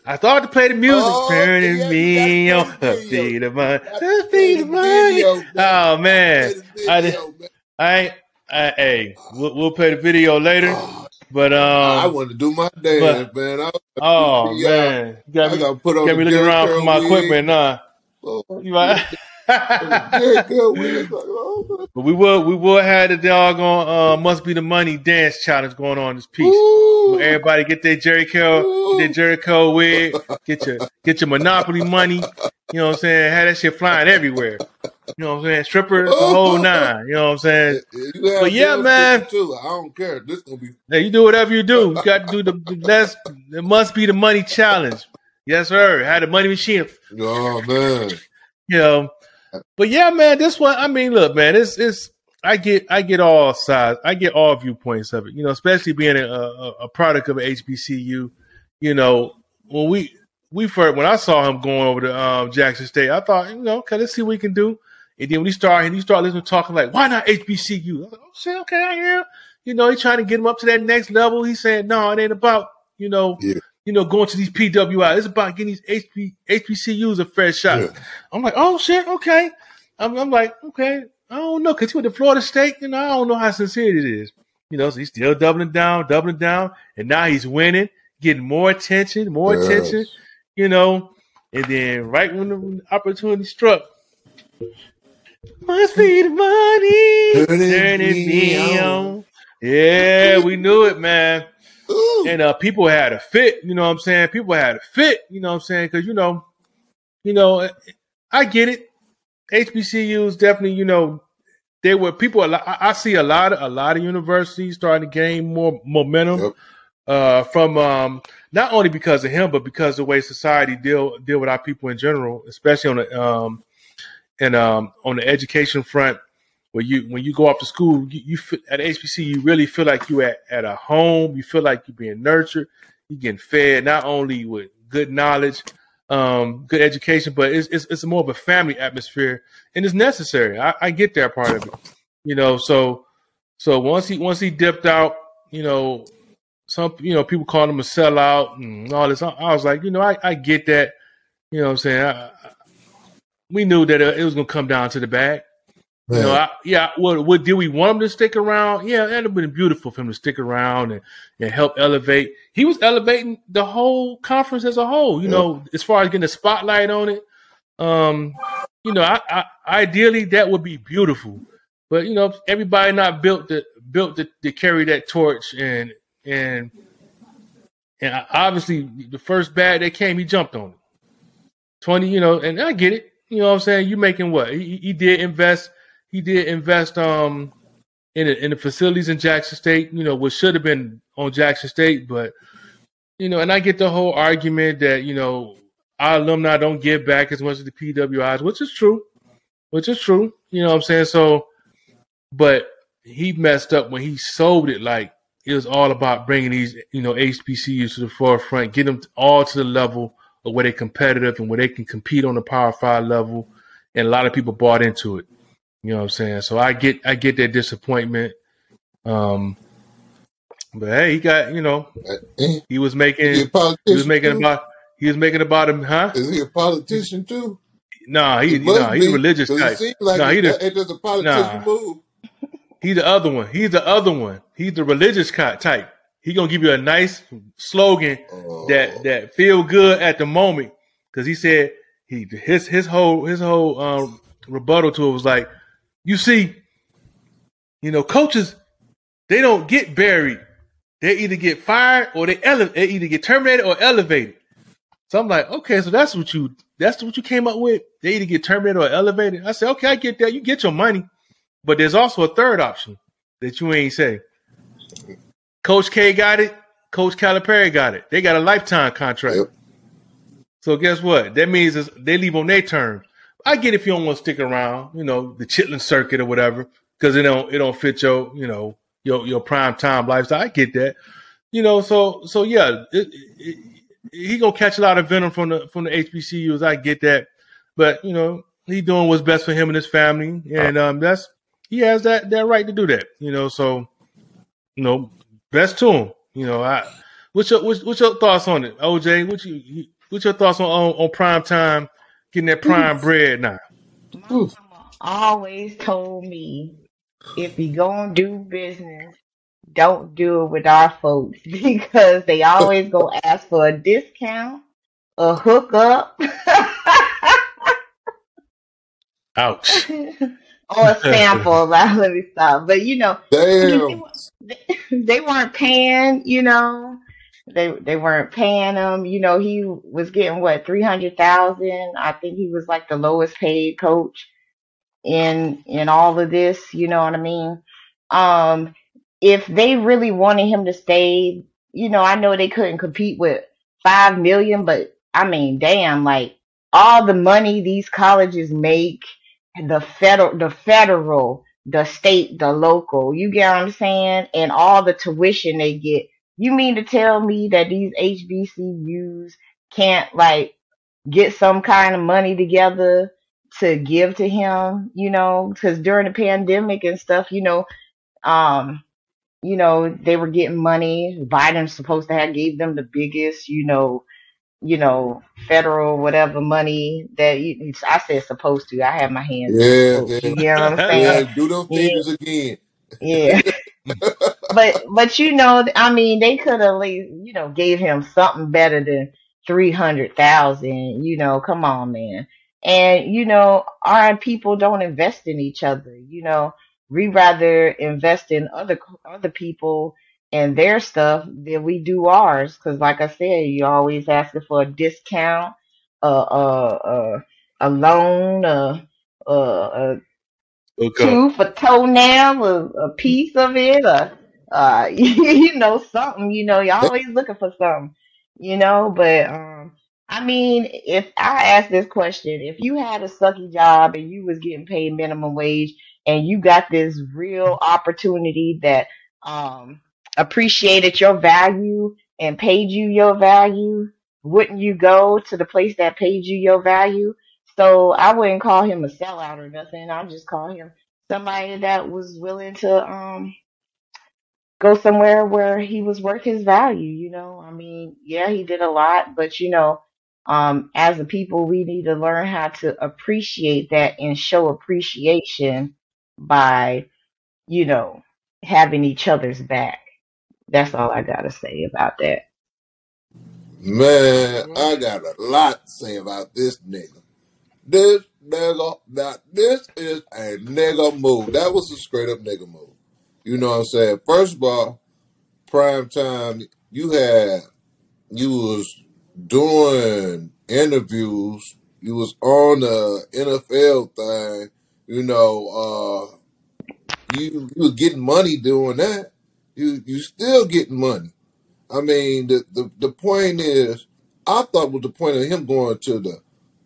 I thought to play the music, Oh, turning yeah, me gotta on, the video. be the money, Gotta be the money. video, man. Oh man, the I did. video, man. I. I, hey, we'll, we'll play the video later. Oh, But I um, want to do my but dance, man. I oh yeah, man, you got I me, got to put on got the me looking around for my wig. equipment, nah. Oh, You right? the Jheri Curl wig. Like, But we will we will have the doggone uh must be the money dance challenge going on this piece. Ooh. Everybody get their Jheri Curl, get their Jheri Curl wig, get your get your Monopoly money. You know what I'm saying? Have that shit flying everywhere. You know what I'm saying? Stripper, the whole nine. You know what I'm saying? Have But yeah, man. Too. I don't care. This gonna be Hey, you do whatever you do. You got to do the, the let's. It must be the money challenge. Yes, sir. Had the money machine. oh man. You know. But yeah, man, this one. I mean, look, man, it's it's. I get I get all sides. I get all viewpoints of it. You know, especially being a, a, a product of HBCU. You know, when we we first when I saw him going over to um, Jackson State, I thought, you know, okay, let's see what we can do. And then when he started, and he started listening, talking like, why not HBCU? I like, oh shit, okay, I hear. You know, he's trying to get him up to that next level. He's saying, no, it ain't about you know, Yeah. You know, going to these PWI. It's about getting these HB, HBCUs a fair shot. Yeah. I'm like, oh shit, okay. I'm, I'm like, okay, I don't know, cause he went to Florida State, you know, I don't know how sincere it is. You know, so he's still doubling down, doubling down, and now he's winning, getting more attention, more Yes. attention, you know. And then right when the, opportunity struck, must be the money, Turn it me on. Yeah, we knew it, man Ooh. and uh, people had a fit. You know what I'm saying? People had a fit. You know what I'm saying? Because you know, you know, I get it. HBCUs definitely, you know, they were people. a lot- I see a lot of a lot of universities starting to gain more momentum Yep. uh, from um, not only because of him, but because of the way society deal deal with our people in general, especially on the um, and um, on the education front. Where you when you go off to school, you, you feel, at HBC, you really feel like you at at a home. You feel like you're being nurtured. You're getting fed not only with good knowledge, um, good education, but it's, it's it's more of a family atmosphere, and it's necessary. I, I get that part of it, you know. So so once he once he dipped out, you know, some you know people call him a sellout and all this. I, I was like, you know, I, I get that. You know what I'm saying? I, we knew that it was gonna come down to the bag. You know, I, yeah. What, what did we want him to stick around? Yeah, that'd have been beautiful for him to stick around and, and help elevate. He was elevating the whole conference as a whole. You Yeah. know, as far as getting a spotlight on it. Um, you know, I, I, ideally that would be beautiful, but you know, everybody not built to built to, to carry that torch and and and obviously the first bag that came, he jumped on it. Twenty, you know, and I get it. You know what I'm saying? You making what? He, he did invest. He did invest um in the, in the facilities in Jackson State. You know, which should have been on Jackson State, but you know, and I get the whole argument that you know our alumni don't give back as much as the PWIs, which is true, which is true. You know what I'm saying? So, but he messed up when he sold it like it was all about bringing these you know HBCUs to the forefront, get them all to the level of where they're competitive and where they can compete on the Power Five level, and a lot of people bought into it. You know what I'm saying? So I get I get that disappointment. Um, but hey, he got you know Eh, he was he making a he was making too? about he was making about him, huh? Is he a politician too? Nah, he He nah, he's be, religious it type. seems like Nah, he the it does a politician nah, move. he the other one. He's the other one. He's the religious type. He gonna give you a nice slogan that Oh, that feel good at the moment because he said he his his whole his whole um, rebuttal to it was like, you see, you know, coaches they don't get buried. They either get fired or they ele- they either get terminated or elevated. So I'm like, okay, so that's what you that's what you came up with. They either get terminated or elevated. I said, okay, I get that. You get your money, but there's also a third option that you ain't say. Coach K got it. Coach Calipari got it. They got a lifetime contract. yep. So guess what? That means is they leave on their terms. I get if you don't want to stick around, you know, the chitlin circuit or whatever, because it don't it don't fit your you know your your prime time lifestyle. I get that, you know. So so yeah, it, it, he gonna catch a lot of venom from the from the HBCUs. I get that, but you know he doing what's best for him and his family, and um that's he has that that right to do that. You know, so you know best to him. You know, I what's your what's, what's your thoughts on it, OJ? What you what's your thoughts on on, on prime time getting that prime bread now? My Oof. mama always told me if you gonna do business, don't do it with our folks because they always gonna ask for a discount, a hookup. Ouch. or a sample. Let me stop. But you know, Damn. they, they weren't paying. You know, they they weren't paying him. You know, he was getting what three hundred thousand. I think he was like the lowest paid coach in in all of this. You know what I mean? Um, if they really wanted him to stay, you know, I know they couldn't compete with five million, but I mean, damn, like all the money these colleges make, the federal, the federal, the state, the local, you get what I'm saying, and all the tuition they get. You mean to tell me that these HBCUs can't like get some kind of money together to give to him, you know, because during the pandemic and stuff, you know, um, you know, they were getting money. Biden's supposed to have gave them the biggest, you know, you know, federal whatever money that you, I said supposed to. I have my hands Yeah, yeah, You get what I'm saying? yeah. Do those Yeah, again. yeah. But but you know, I mean, they could have at least, you know, gave him something better than three hundred thousand. You know, come on, man. And you know, our people don't invest in each other. You know, we rather invest in other other people and their stuff than we do ours. Because, like I said, you always asking for a discount, a a a, a loan, a, a a up. tooth, a toenail, a, a piece of it, a uh, you know, something. You know, you're always looking for something. You know, but um, I mean, if I ask this question, if you had a sucky job and you was getting paid minimum wage and you got this real opportunity that um appreciated your value and paid you your value, wouldn't you go to the place that paid you your value? So I wouldn't call him a sellout or nothing. I'd just call him somebody that was willing to um go somewhere where he was worth his value, you know. I mean, yeah, he did a lot, but you know, um as a people we need to learn how to appreciate that and show appreciation by, you know, having each other's back. That's all I got to say about that. Man, I got a lot to say about this nigga. This nigga, now this is a nigga move. That was a straight up nigga move. You know what I'm saying? First of all, prime time, you had you was doing interviews, you was on the NFL thing, you know, uh you you was getting money doing that. You you still getting money. I mean, the, the, the point is, I thought was the point of him going to the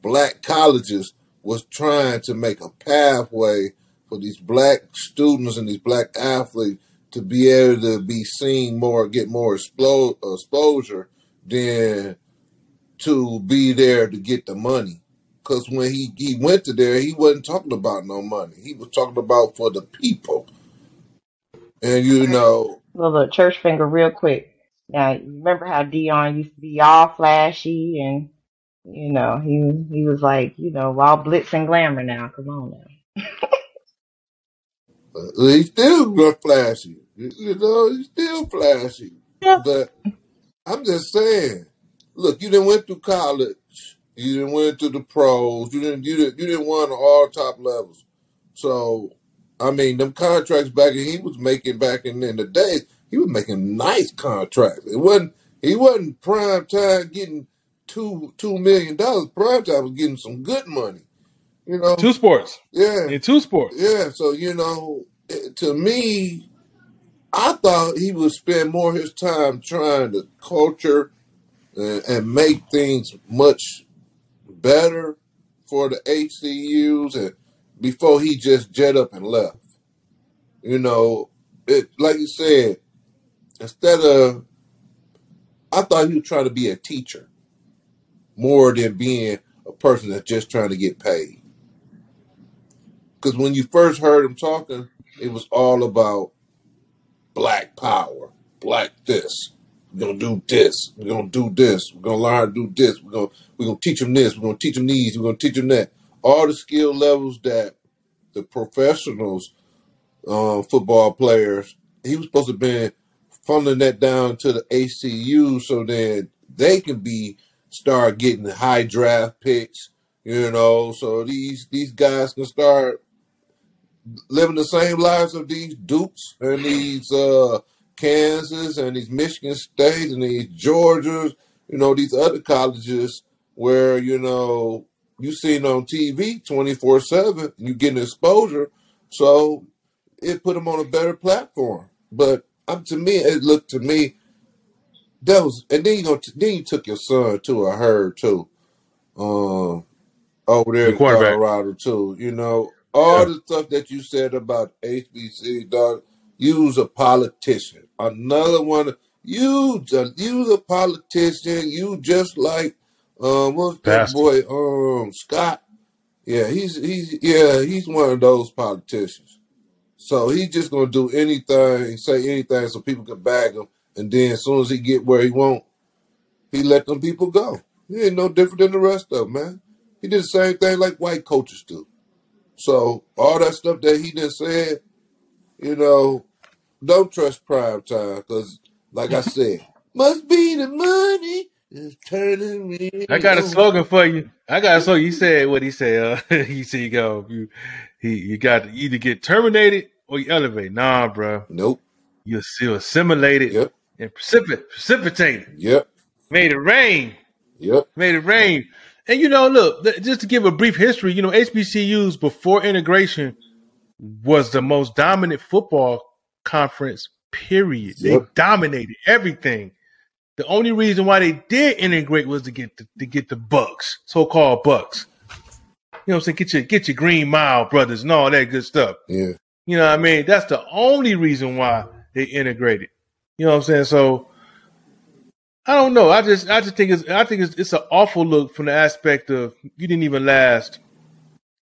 black colleges was trying to make a pathway for these black students and these black athletes to be able to be seen more, get more explo- exposure than to be there to get the money. Because when he, he went to there, he wasn't talking about no money. He was talking about for the people. And you know, Little church finger, real quick. Now, you remember how Deion used to be all flashy and, you know, he he was like, you know, all blitz and glamour now. Come on now. uh, he still flashy. You know, he's still flashy. But I'm just saying, look, you didn't went through college. You didn't went to the pros. You didn't you didn't you didn't won all top levels. So I mean, them contracts back he was making back in, in the days, he was making nice contracts. It wasn't he wasn't prime time getting two two million dollars. Prime time was getting some good money. You know, Two sports. yeah, In two sports. yeah. So you know, to me, I thought he would spend more of his time trying to culture and, and make things much better for the HCUs and before he just jet up and left. You know, it like you said, instead of I thought he was trying to be a teacher more than being a person that's just trying to get paid. Because when you first heard him talking, it was all about black power, black this. We're gonna do this. We're gonna do this. We're gonna learn how to do this. We're gonna we're gonna teach them this. We're gonna teach them these. We're gonna teach them that. All the skill levels that the professionals, uh, football players, he was supposed to be funneling that down to the ACU so then they can be start getting high draft picks. You know, so these these guys can start living the same lives of these Dukes and these uh, Kansas and these Michigan States and these Georgias, you know, these other colleges where, you know, you seen on TV 24 7, you getting exposure. So it put them on a better platform. But um, to me, it looked to me that was, and then you go, then you took your son to a herd too, um, over there The in. Colorado too. You know, all the stuff that you said about HBC, dog. You was a politician. Another one. You just, you was a politician. You just like, um, what's that Pastor. boy, um, Scott? Yeah, he's he's yeah, he's one of those politicians. So he's just gonna do anything, say anything, so people can bag him. And then as soon as he get where he want, he let them people go. He ain't no different than the rest of them, man. He did the same thing like white coaches do. So all that stuff that he just said, you know, don't trust prime time because, like I said, must be the money is turning me I got a on. slogan for you. I got a slogan. He said what he said. Uh, he said, "You go, you, he, you got to either get terminated or you elevate." Nah, bro, Nope. you you assimilated Yep. and precipit, precipitated, Yep. made it rain, Yep. made it rain. And you know, look, th- just to give a brief history, you know, HBCUs before integration was the most dominant football conference. Period. They dominated everything. The only reason why they did integrate was to get the, to get the bucks, so called bucks. You know what I'm saying? Get your get your Green Mile brothers and all that good stuff. Yeah. You know what I mean? That's the only reason why they integrated. You know what I'm saying? So I don't know. I just I just think it's I think it's it's an awful look from the aspect of you didn't even last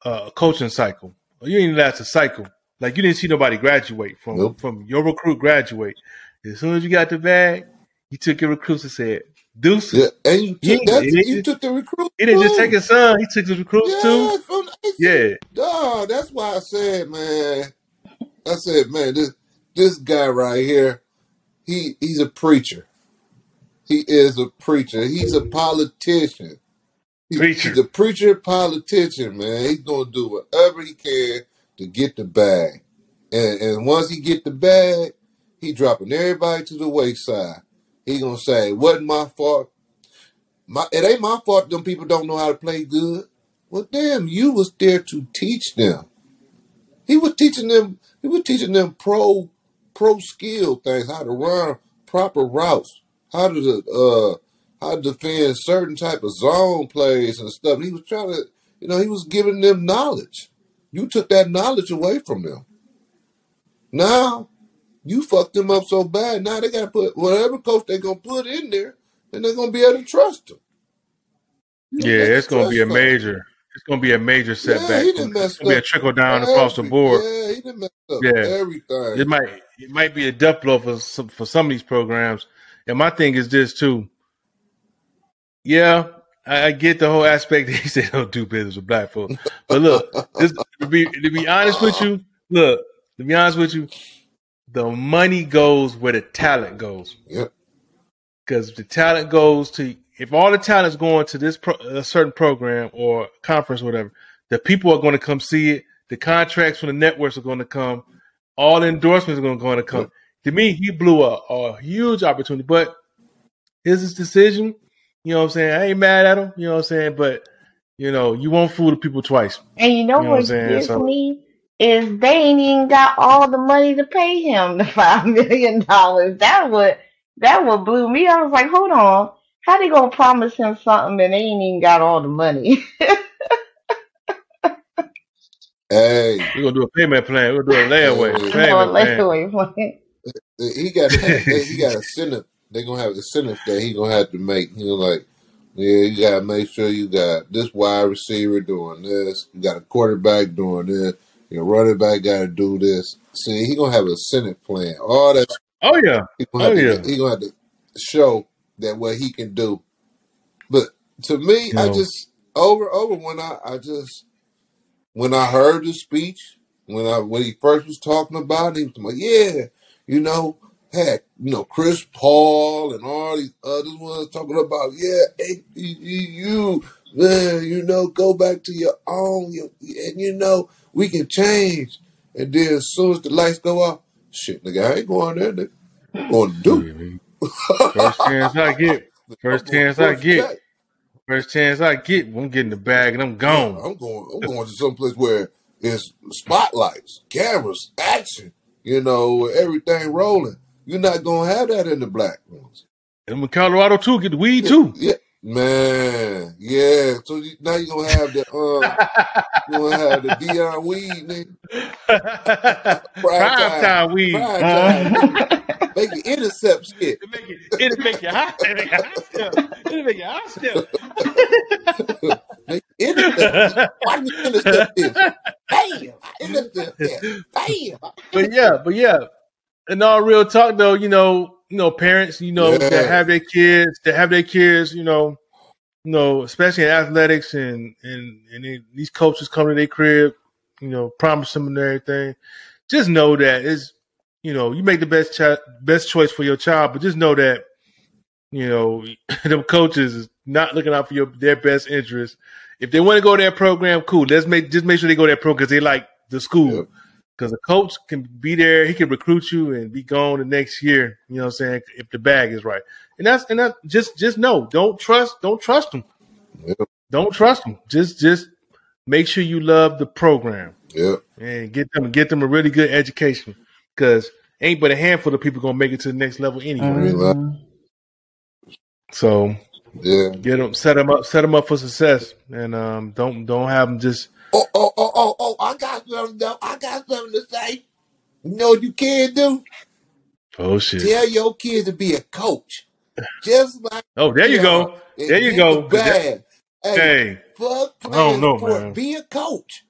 uh, a coaching cycle. You didn't last a cycle. Like you didn't see nobody graduate from Nope. from your recruit graduate. As soon as you got the bag, you took your recruits and said, Deuces. Yeah. And you took that. he, You took the recruit he didn't just take too. his son, he took his recruits too. Yeah. From Yeah. Dog, that's why I said, man. I said, man, this this guy right here, he he's a preacher. He is a preacher. He's a politician. He, he's Preacher. a preacher politician, man. He's gonna do whatever he can to get the bag. And and once he get the bag, he dropping everybody to the wayside. He gonna say, wasn't my fault. My it ain't my fault them people don't know how to play good. Well damn, you was there to teach them. He was teaching them. He was teaching them pro pro skill things, how to run proper routes, how to uh how to defend certain type of zone plays and stuff. He was trying to, you know, he was giving them knowledge. You took that knowledge away from them. Now you fucked them up so bad. Now they got to put whatever coach they gonna put in there, and they're gonna be able to trust them. Yeah, it's gonna be a fund. major it's gonna be a major Yeah, setback. he It's gonna messed be a trickle down across the board. Yeah, he done messed up Yeah. everything. It might it might be a death blow for some for some of these programs. And my thing is this too. Yeah, I, I get the whole aspect that he said don't do business with black folks. But look, this, to be to be honest with you, look, to be honest with you, the money goes where the talent goes. Yep. Because if the talent goes to if all the talent's going to this pro, a certain program or conference or whatever, the people are going to come see it. The contracts from the networks are going to come. All the endorsements are going to, going to come. Yep. To me, he blew a, a huge opportunity, but his his decision. You know what I'm saying? I ain't mad at him. You know what I'm saying? But you know, you won't fool the people twice. And you know You know what I'm what saying? gets So me is they ain't even got all the money to pay him the five million dollars. That would that would blew me. I was like, hold on, how they gonna promise him something and they ain't even got all the money? Hey, we're gonna do a payment plan. We're gonna do a layaway hey, no payment plan. layaway plan. He got he he got a incentive. They gonna have a incentive that he gonna have to make. You know, like yeah, you gotta make sure you got this wide receiver doing this. You got a quarterback doing this. Your running back got to do this. See, he gonna have a incentive plan. All that oh yeah. he gonna Oh have yeah. he gonna have to show that what he can do. But to me, You I know. just over over when I I just when I heard the speech, when I when he first was talking about it, he was like, yeah, you know, heck, you know, Chris Paul and all these others ones talking about, yeah, HBCU, man, you know, go back to your own, you, and you know, we can change. and then as soon as the lights go off, shit, nigga, I ain't going there, nigga. I'm going to do. First chance I get, first chance I get, first chance I get, I'm getting the bag and I'm Yeah, gone. I'm going. I'm going to some place where it's spotlights, cameras, action. You know, everything rolling. You're not gonna have that in the black ones. And in Colorado too, get the weed Yeah, too. yeah, man. Yeah. So you, now you're gonna have the um, you gonna have the Deion weed, nigga. Prime Prime time, time weed. prime time, nigga. Uh, Make it intercept shit. It make it, it'll make you hot. It'll make you hot still. It'll make you hot still. Make it intercept. Why do you intercept this? Bam! I intercept that. Bam! but yeah, but yeah. In all real talk though, you know, you know, parents, you know, that have their kids, that have their kids, you know, you know, especially in athletics and and and they, these coaches come to their crib, you know, promise them and everything. Just know that it's, you know, you make the best chi- best choice for your child, but just know that, you know, them coaches is not looking out for your their best interest. If they want to go to that program, cool. Let's make just make sure they go to that program because they like the school. Yep. Because a coach can be there, he can recruit you and be gone the next year. You know what I'm saying? If the bag is right, and that's and that just just know, don't trust, don't trust them, Yep. don't trust them. Just just make sure you love the program Yep. and get them get them a really good education. Because ain't but a handful of people gonna make it to the next level anyway. mhm. So Yeah. get them, set them up, set them up for success, and um, don't don't have them just Oh, oh, oh, oh, oh, I got something though. I got something to say. You know what you can do? oh shit. Tell your kid to be a coach. Just like Oh, there you go. There you go. the 'Cause that- bag. Hey, hey, fuck I don't playing know, sport. man. Be a coach.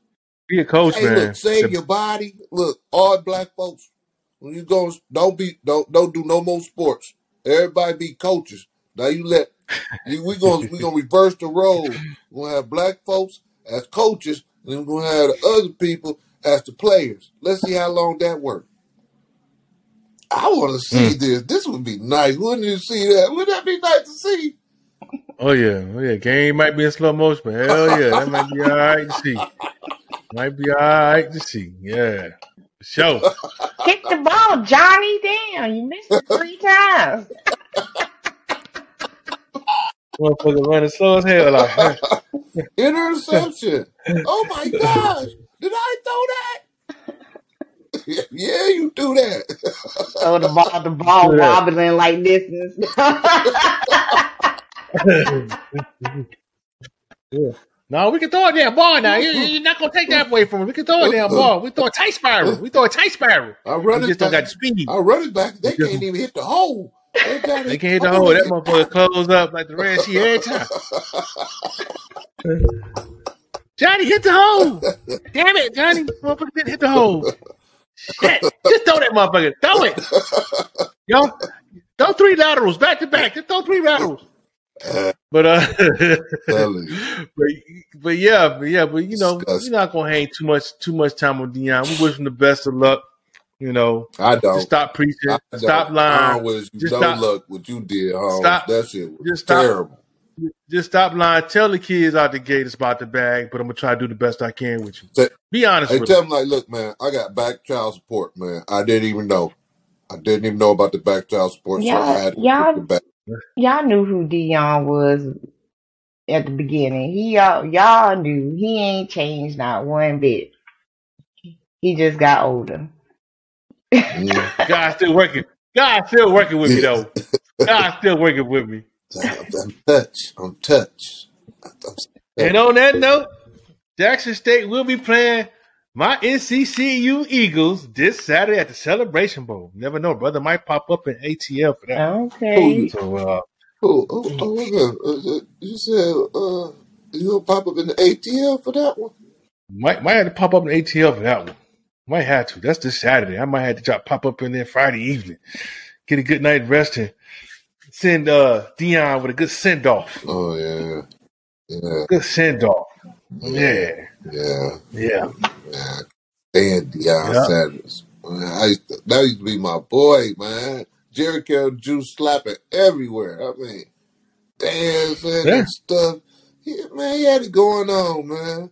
Be a coach, Hey, man. look, save The- your body. Look, all black folks. When you go, don't be, don't, don't do no more sports. Everybody be coaches. Now you let, you, we gonna, we gonna reverse the role. We're gonna have black folks as coaches, and then we're gonna have the other people as the players. Let's see how long that works. I want to see Mm. this. This would be nice. Wouldn't you see that? Wouldn't that be nice to see? Oh yeah, oh yeah. Game might be in slow motion, but hell yeah, that might be all right to see. Might be all right to see. Yeah, for sure. Hit the ball, Johnny. Damn, you missed it three times. Motherfucker running slow as hell. Like. Interception. Oh my gosh. Did I throw that? yeah, you do that. So the ball, the ball Do that. wobbling like this and stuff. yeah. No, we can throw a damn ball now. You, you're not gonna take that away from us. We can throw a damn ball. We throw a tight spiral. We throw a tight spiral. I We run it just don't got back. the speed. I run it back. They can't even hit the hole. They, got They can't hit the hole. That get motherfucker close up like the Red Sea every time. Johnny, hit the hole. Damn it, Johnny. Motherfucker didn't hit the hole. Shit. Just throw that motherfucker. Throw it. Yo, throw three laterals back to back. Just throw three laterals. But uh but, but yeah, but yeah, but you know, Disgusting. you're not gonna hang too much too much time on Deion. We wish him the best of luck. You know, I don't. stop preaching, I don't. stop I lying, don't wish you Just no stop- luck what you did, Holmes. Stop. That shit was Just stop. terrible. just stop lying. Tell the kids out the gate it's about the bag, but I'm gonna try to do the best I can with you. Say- Be honest Hey, with tell them. them like, look, man, I got back child support, man. I didn't even know. I didn't even know about the back child support, so I Y'all, had to y'all, the back. y'all knew who Deion was at the beginning. He y'all, y'all knew he ain't changed not one bit. He just got older. Mm. God's still working. God's still working with me though. God's still working with me. I'm, I'm touch. I'm touch. I'm, And on that note, Jackson State will be playing my NCCU Eagles this Saturday at the Celebration Bowl. Never know, brother might pop up in ATL for that. Okay. So uh, Oh, oh, oh, wait. You said uh, you gonna pop up in the ATL for that one? might might have to pop up in ATL for that one. Might have to. That's this Saturday. I might have to drop pop up in there Friday evening. Get a good night rest and send uh Dion with a good send off. Oh yeah, yeah, Good send off. Yeah. yeah, Yeah. yeah. And Deion Yeah. Sanders. Man, I used to, that used to be my boy, man. Jericho juice slapping everywhere. I mean, dancing Yeah. and stuff. He, man, he had it going on, man.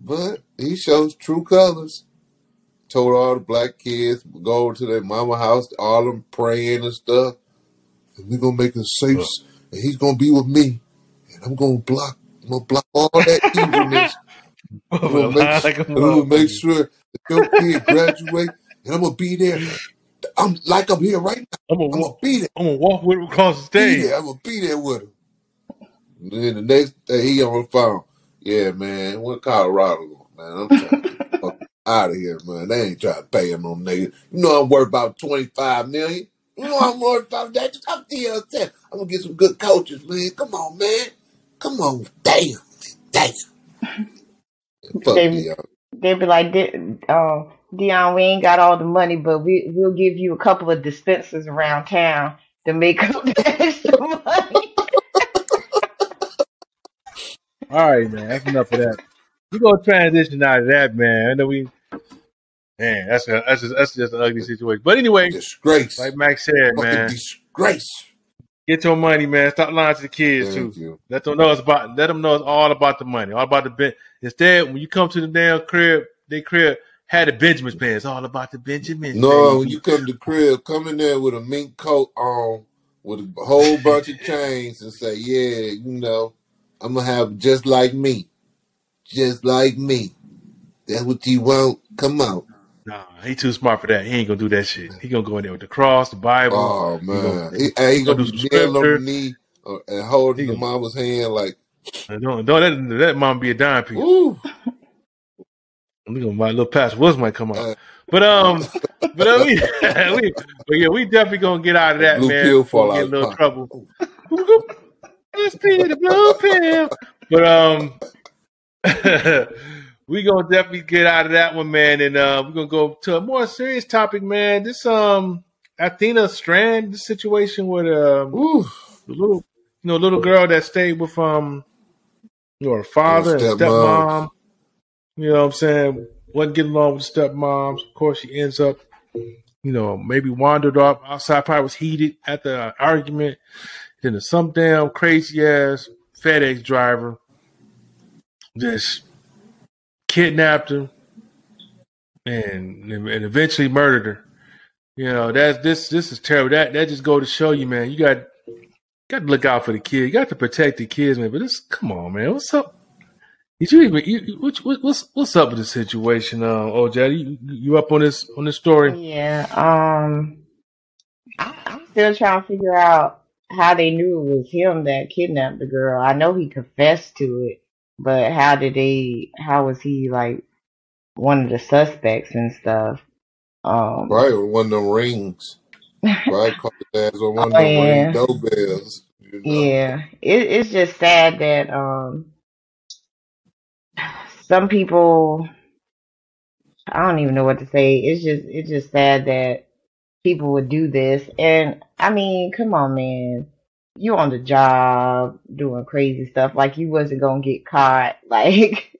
But he shows true colors. Told all the black kids go to their mama house, all them praying and stuff. And we gonna make a safe, and he's gonna be with me, and I'm gonna block, I'm gonna block all that evilness. I'm gonna make, like I'm gonna make sure that your kid graduate, and I'm gonna be there. I'm like I'm here right now. I'm gonna I'm walk. gonna be there, I'm gonna walk with him across the stage. I'm gonna be there with him. And then the next day he on the phone. Yeah, man, we're Colorado, man. I'm trying to get the fuck out of here, man. They ain't trying to pay him no nigga. You know I'm worth about twenty five million. You know I'm worth about that. I'm DL10. I'm gonna get some good coaches, man. Come on, man. Come on, damn, damn. Fuck They Deion. they be like, "Di- um, Deion, we ain't got all the money, but we we'll give you a couple of dispensers around town to make up the extra money. All right, man. That's enough of that. We gonna transition out of that, man. I know we, man. That's a, that's just, that's just an ugly situation. But anyway, Disgrace. like Max said, Fucking man, disgrace. get your money, man. Stop lying to the kids too. You. Let them know it's about. Let them know it's all about the money, all about the ben. Instead, when you come to the damn crib, they crib had the Benjamin's pants. All about the Benjamins, No, when you come to the crib, come in there with a mink coat on, with a whole bunch of chains, and say, "Yeah, you know, I'm gonna have just like me, just like me. That's what you want. Come on." Nah, he too smart for that. He ain't gonna do that shit. He gonna go in there with the cross, the Bible. Oh He gonna, man, he, he gonna gonna do some on the knee uh, and He the mama's hand like, don't don't let, let mom be a dime piece. "Ooh." My little Pastor Wilson might come out. Uh, But um, but uh, we, we, but yeah, we definitely gonna get out of that that, blue man. pill fall out get in a little trouble. Let's be the blue pill. But um, we gonna definitely get out of that one, man, and uh, we're gonna go to a more serious topic, man. This um, Athena Strand, this situation with um, Ooh. the little, you know, little girl that stayed with um, you know, her And father and stepmom. You know what I'm saying? Wasn't getting along with the stepmoms. Of course, she ends up, you know, maybe wandered off outside, probably was heated at the argument. Then some damn crazy ass FedEx driver just kidnapped her and and eventually murdered her. You know, that's this this is terrible. That that just go to show you, man, you got got to look out for the kids. You got to protect the kids, man. But this come on, man. What's up? Did you even you, what, what, what's what's up with the situation, uh, OJ? You, you up on this on this story? Yeah, um, I, I'm still trying to figure out how they knew it was him that kidnapped the girl. I know he confessed to it, but how did they? How was he like one of the suspects and stuff? Um, with one of them rings. Probably caught his ass on one oh of them ring yeah, doorbells. You know. yeah. It, it's just sad that um some people. I don't even know what to say. It's just it's just sad that people would do this. And I mean, come on, man. You on the job doing crazy stuff like you wasn't gonna get caught. Like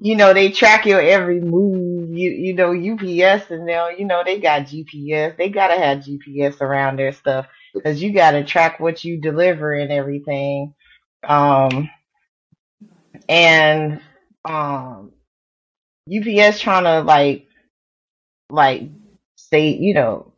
you know, they track your every move. You you know, UPS and now you know they got GPS. They gotta have GPS around their stuff because you gotta track what you deliver and everything. Um and um UPS trying to like like say you know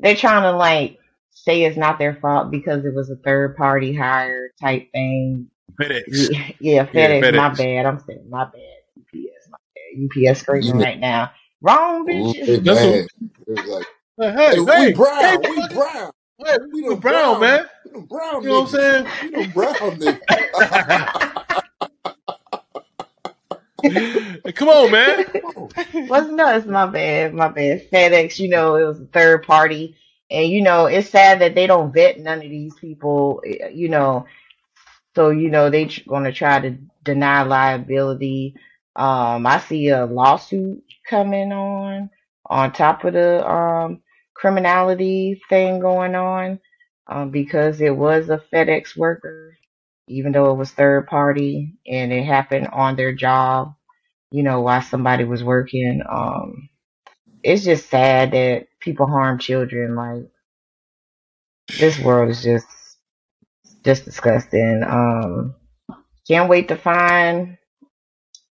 they're trying to like say it's not their fault because it was a third party hire type thing. FedEx. Yeah, yeah Yeah, FedEx, my bad. I'm saying my bad. UPS, my bad. UPS screaming know, right now. Wrong ooh, bitches. That's what. It's like, Hey, hey, hey, we hey, hey, brown, we fucking, brown, hey, we we brown, brown, man. we them brown You know what I'm niggas, saying? we them brown niggas. Come on, man. What's on. Was no, it's my bad, my bad. FedEx, you know, it was a third party, and you know, it's sad that they don't vet none of these people. eh, You know, so you know they tr- gonna try to deny liability. Um, I see a lawsuit coming on on top of the um criminality thing going on, um, because it was a FedEx worker, even though it was third party and it happened on their job you know, while somebody was working. Um, it's just sad that people harm children. Like this world is just just disgusting. Um, can't wait to find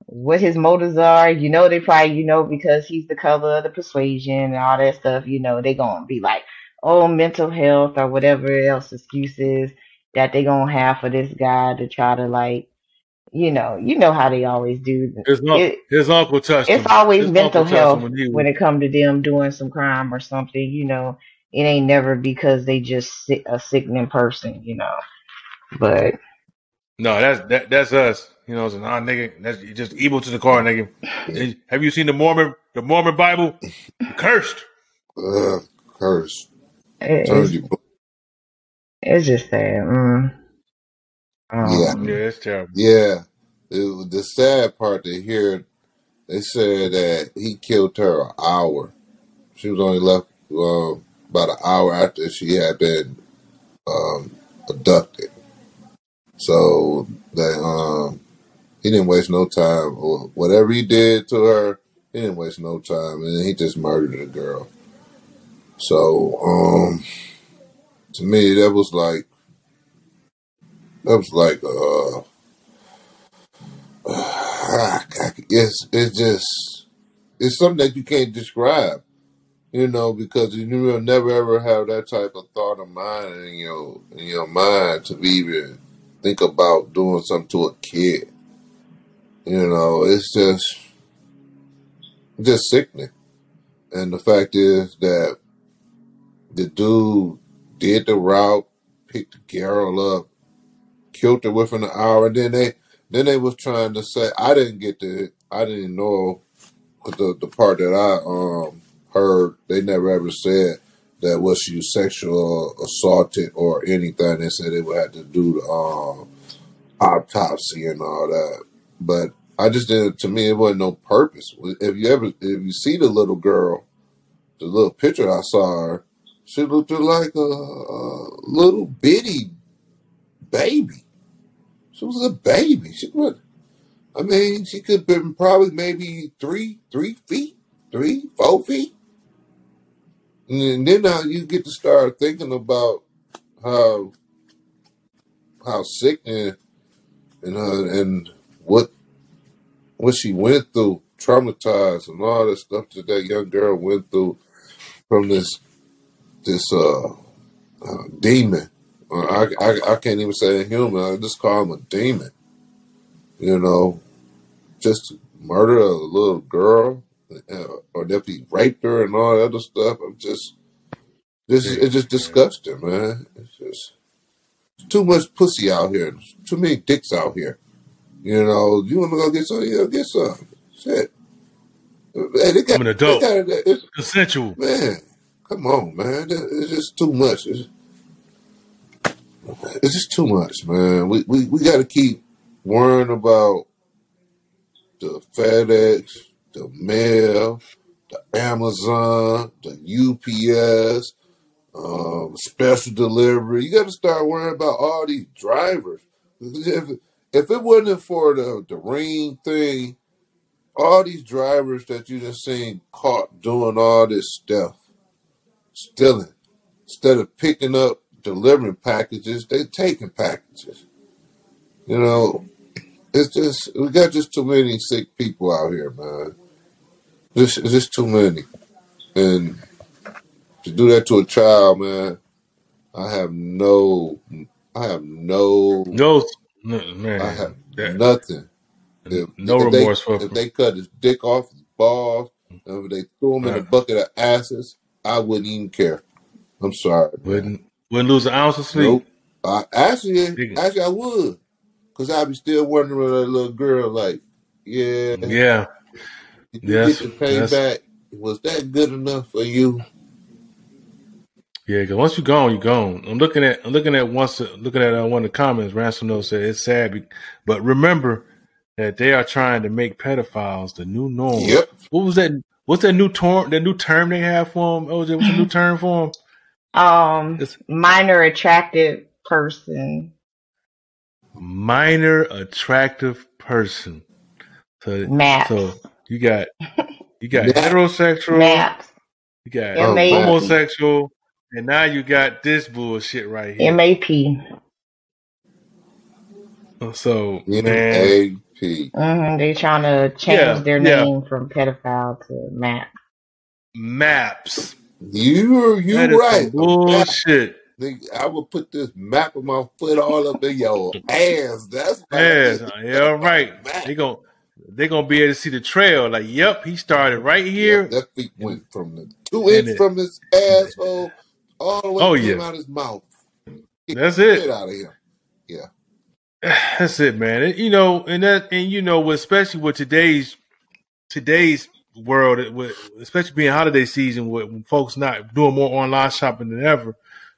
what his motives are. You know, they probably, you know, because he's the color of the persuasion and all that stuff, you know, they gonna be like, oh, mental health or whatever else excuses that they gonna have for this guy to try to like, you know, you know how they always do. His, un- It, his uncle touched it's him. always His mental uncle touched him health when he when it come to them doing some crime or something, you know. It ain't never because they just sick, a sickening person, you know. But No, that's that, that's us. You know, it's nah, nigga. That's just evil to the core, nigga. Have you seen the Mormon the Mormon Bible? Cursed. Ugh, curse. it, it's you. it's just sad. Mm. Yeah. Um, Yeah, it's terrible. Yeah. It, the sad part to hear, they said that he killed her an hour. She was only left um, about an hour after she had been um, abducted. So that um, he didn't waste no time. Or Whatever he did to her, he didn't waste no time, and then he just murdered the girl. So um, to me, that was like that was like uh, it's it's just it's something that you can't describe, you know, because you will never ever have that type of thought of mind in your in your mind to be even think about doing something to a kid. You know, it's just just sickening. And the fact is that the dude did the route, picked the girl up, killed her within an hour, and then they then they was trying to say I didn't get the I didn't know the the part that I um heard they never ever said that was she sexual assaulted or anything. They said they would have to do the um autopsy and all that. But I just didn't. To me, it wasn't no purpose. If you ever, if you see the little girl, the little picture I saw her, she looked like a, a little bitty baby. She was a baby. She was. I mean, she could have been probably maybe three, three feet, three, four feet. And then now you get to start thinking about how how sick and uh, and what what she went through, traumatized, and all the stuff that that young girl went through from this this uh, uh demon. I, I I can't even say a human. I just call him a demon. You know, just to murder a little girl, uh, or if he raped her and all that other stuff. I'm just this is it's just disgusting, man. It's just too much pussy out here. Too many dicks out here. You know, you want to go get some? Yeah, get some. Shit. Hey, they got I'm an they adult. got it's, Consensual. man. Come on, man. It's just too much. It's, it's just too much, man. We we, we got to keep worrying about the FedEx, the mail, the Amazon, the UPS, um, special delivery. You got to start worrying about all these drivers. If if it wasn't for the the ring thing, all these drivers that you just seen caught doing all this stuff, stealing, instead of picking up, delivering packages, they taking packages. You know, it's just we got just too many sick people out here, man. Just just too many, and to do that to a child, man, I have no, I have no, No, no I have That nothing. If no if they remorse for. if they cut his dick off his balls, if they threw him in a bucket of asses, I wouldn't even care. I'm sorry, wouldn't wouldn't lose an ounce of sleep. Nope. I actually, Nigga. actually, I would, cause I'd be still wondering with that little girl, like, yeah, Yeah. did you get the payback? Was that good enough for you? Yeah, because once you're gone, you're gone. I'm looking at I'm looking at once looking at uh, one of the comments. Ransom note said it's sad, be- but remember that they are trying to make pedophiles the new norm. Yep. What was that? What's that new term? That new term they have for them? Oh, what's the new term for them? Um, It's minor attractive person. minor attractive person. So, Maps. so you got you got heterosexual, Maps. you got Oh, M-A- man. homosexual, and now you got this bullshit right here. MAP. So Yeah, man, hey, P. hmm They trying to change Yeah, their yeah. name from pedophile to map. Maps. You you That right. some A map. bullshit. Nigga, I would put this map of my foot all up in your ass. That's nigga. yeah, right. They gon' they gonna be able to see the trail. Like, yep, he started right Yep, here. that feet went from the two and inch from his asshole all the way oh yeah, out his mouth. Get that's it. out of here. Yeah. That's it, man. It- you know, and that, and you know, especially with today's today's world, especially being holiday season, with folks not doing more online shopping than ever.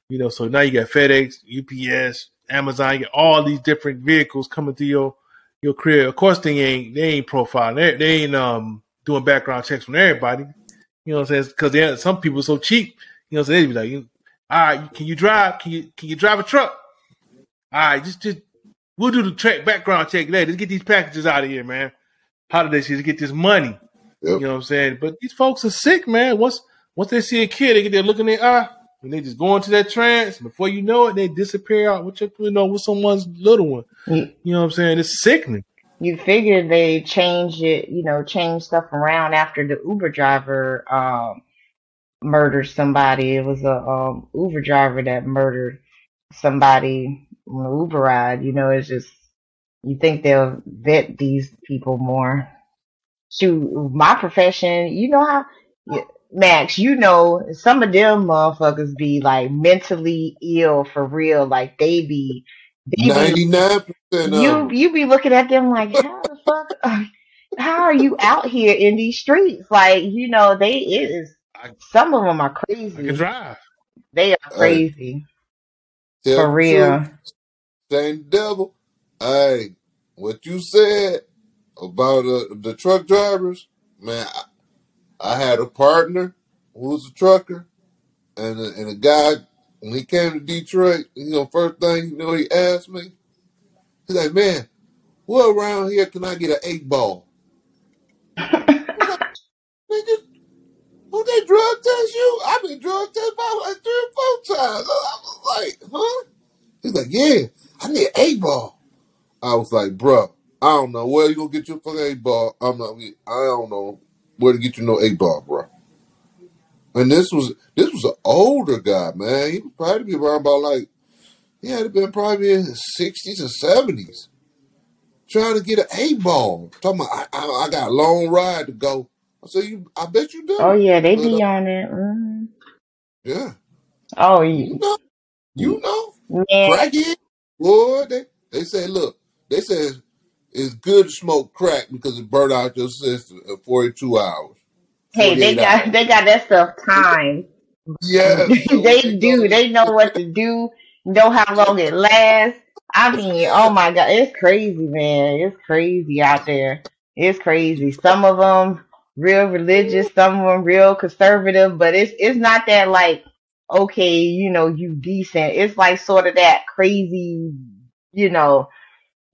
You know, so now you got FedEx, UPS, Amazon, you get all these different vehicles coming through your your crib. Of course, they ain't they ain't profiling, they, they ain't um doing background checks on everybody. You know what I'm saying? Because some people are so cheap. You know, saying they be like, all right, can you drive? Can you can you drive a truck? All right, just just we'll do the track background check later. Let's get these packages out of here, man. Holiday season, get this money. You know what I'm saying? But these folks are sick, man. Once once they see a kid, they get their look in their eye, and they just go into that trance. Before you know it, they disappear out with your, you know, with someone's little one. You, You know what I'm saying? It's sickening. you figure they changed it, you know, change stuff around after the Uber driver um murdered somebody. It was a um Uber driver that murdered somebody on an Uber ride. You know, it's just you think they'll vet these people more. Shoot, my profession, you know how Max, you know, some of them motherfuckers be like mentally ill for real. Like they be they be Ninety nine percent of you you be looking at them like how the fuck how are you out here in these streets like you know they it is I, some of them are I can crazy drive. they are crazy tell for the truth. real Same devil. Hey, what you said about uh, the truck drivers, man. I, I had a partner who was a trucker, and a, and a guy when he came to Detroit, you know, first thing you know, he asked me, he's like, "Man, where around here can I get an eight ball?" "Nigga, who they drug test you? I've been drug tested about like three or four times." I was like, "Huh?" He's like, "Yeah, I need an eight ball." I was like, "Bruh, I don't know where you gonna get your fucking eight ball. I'm not. I don't know where to get you no eight ball, bro." And this was this was an older guy, man. He was probably be around about like he had to been probably in his sixties or seventies, trying to get an eight ball. Talking about I, I, I got a long ride to go. I said, "You, I bet you do. oh yeah they But uh, be on it hmm yeah, oh you you, know, you know, man crackhead, boy. They they say, look, they say it's good to smoke crack because it burn out your system in forty two hours, hey they got hours. they got that stuff timed. Yeah, they they do. they know what to do. Know how long it lasts. I mean oh my god it's crazy man. It's crazy out there. It's crazy. Some of them real religious some of them real conservative but it's it's not that like okay you know you decent. It's like sort of that crazy you know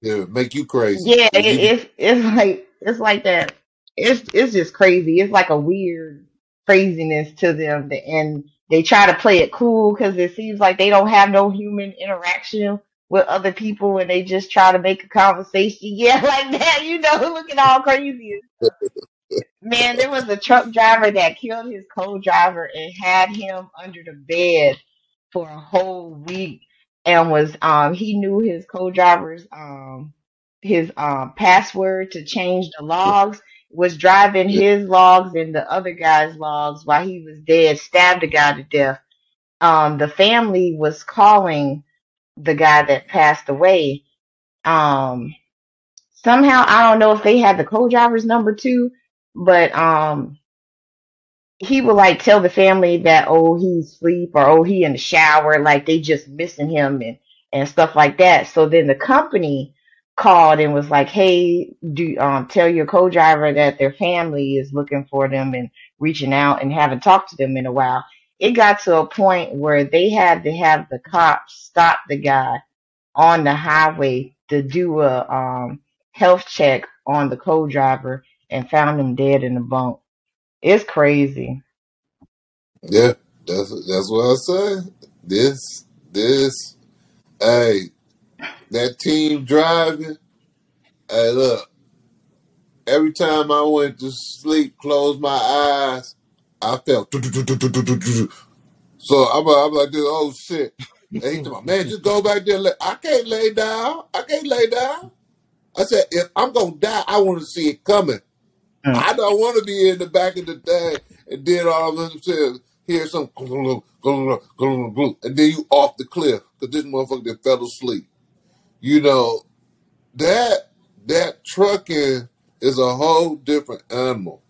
Yeah, make you crazy. yeah it, it's it's like it's like that. It's it's just crazy. It's like a weird craziness to them that- and they try to play it cool because it seems like they don't have no human interaction with other people and they just try to make a conversation. Yeah like that you know looking all crazy. Man, there was a truck driver that killed his co-driver and had him under the bed for a whole week and was um he knew his co-driver's um his um password to change the logs was driving his logs and the other guy's logs while he was dead stabbed the guy to death. Um the family was calling the guy that passed away. Um somehow I don't know if they had the co-driver's number too but um he would like tell the family that oh he's asleep or oh he in the shower like they just missing him and and stuff like that. So then the company called and was like hey do um tell your co-driver that their family is looking for them and reaching out and haven't talked to them in a while. It got to a point where they had to have the cops stop the guy on the highway to do a um health check on the co-driver and found him dead in the bunk it's crazy yeah. That's that's what I said. This this hey that team driving. Hey, look, every time I went to sleep, closed my eyes, I felt. So I'm, I'm like, this, oh shit. And me, man, just go back there. I can't lay down. I can't lay down. I said, if I'm gonna die, I want to see it coming. I don't want to be in the back of the thing and then all of them says, hear some and then you off the cliff because this motherfucker that fell asleep. You know, that that trucking is a whole different animal.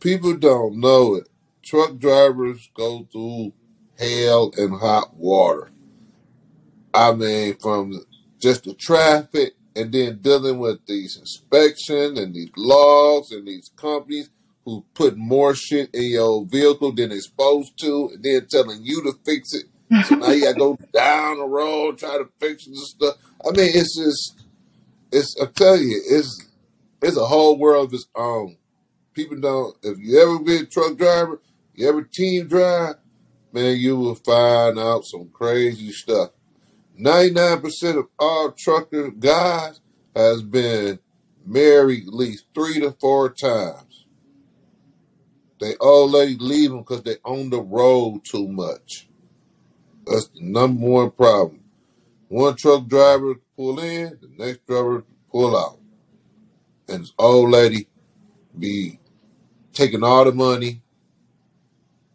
People don't know it. Truck drivers go through hell and hot water. I mean, from just the traffic and then dealing with these inspections and these logs and these companies who put more shit in your vehicle than it's supposed to, and then telling you to fix it. So now you gotta go down the road try to fix this stuff. I mean, it's just, it's. I tell you, it's it's a whole world of its own. People don't. If you ever be a truck driver, you ever team drive, man, you will find out some crazy stuff. 99% of all trucker guys has been married at least three to four times. They old lady leave them because they on the road too much. That's the number one problem. One truck driver pull in, the next driver pull out. And this old lady be taking all the money,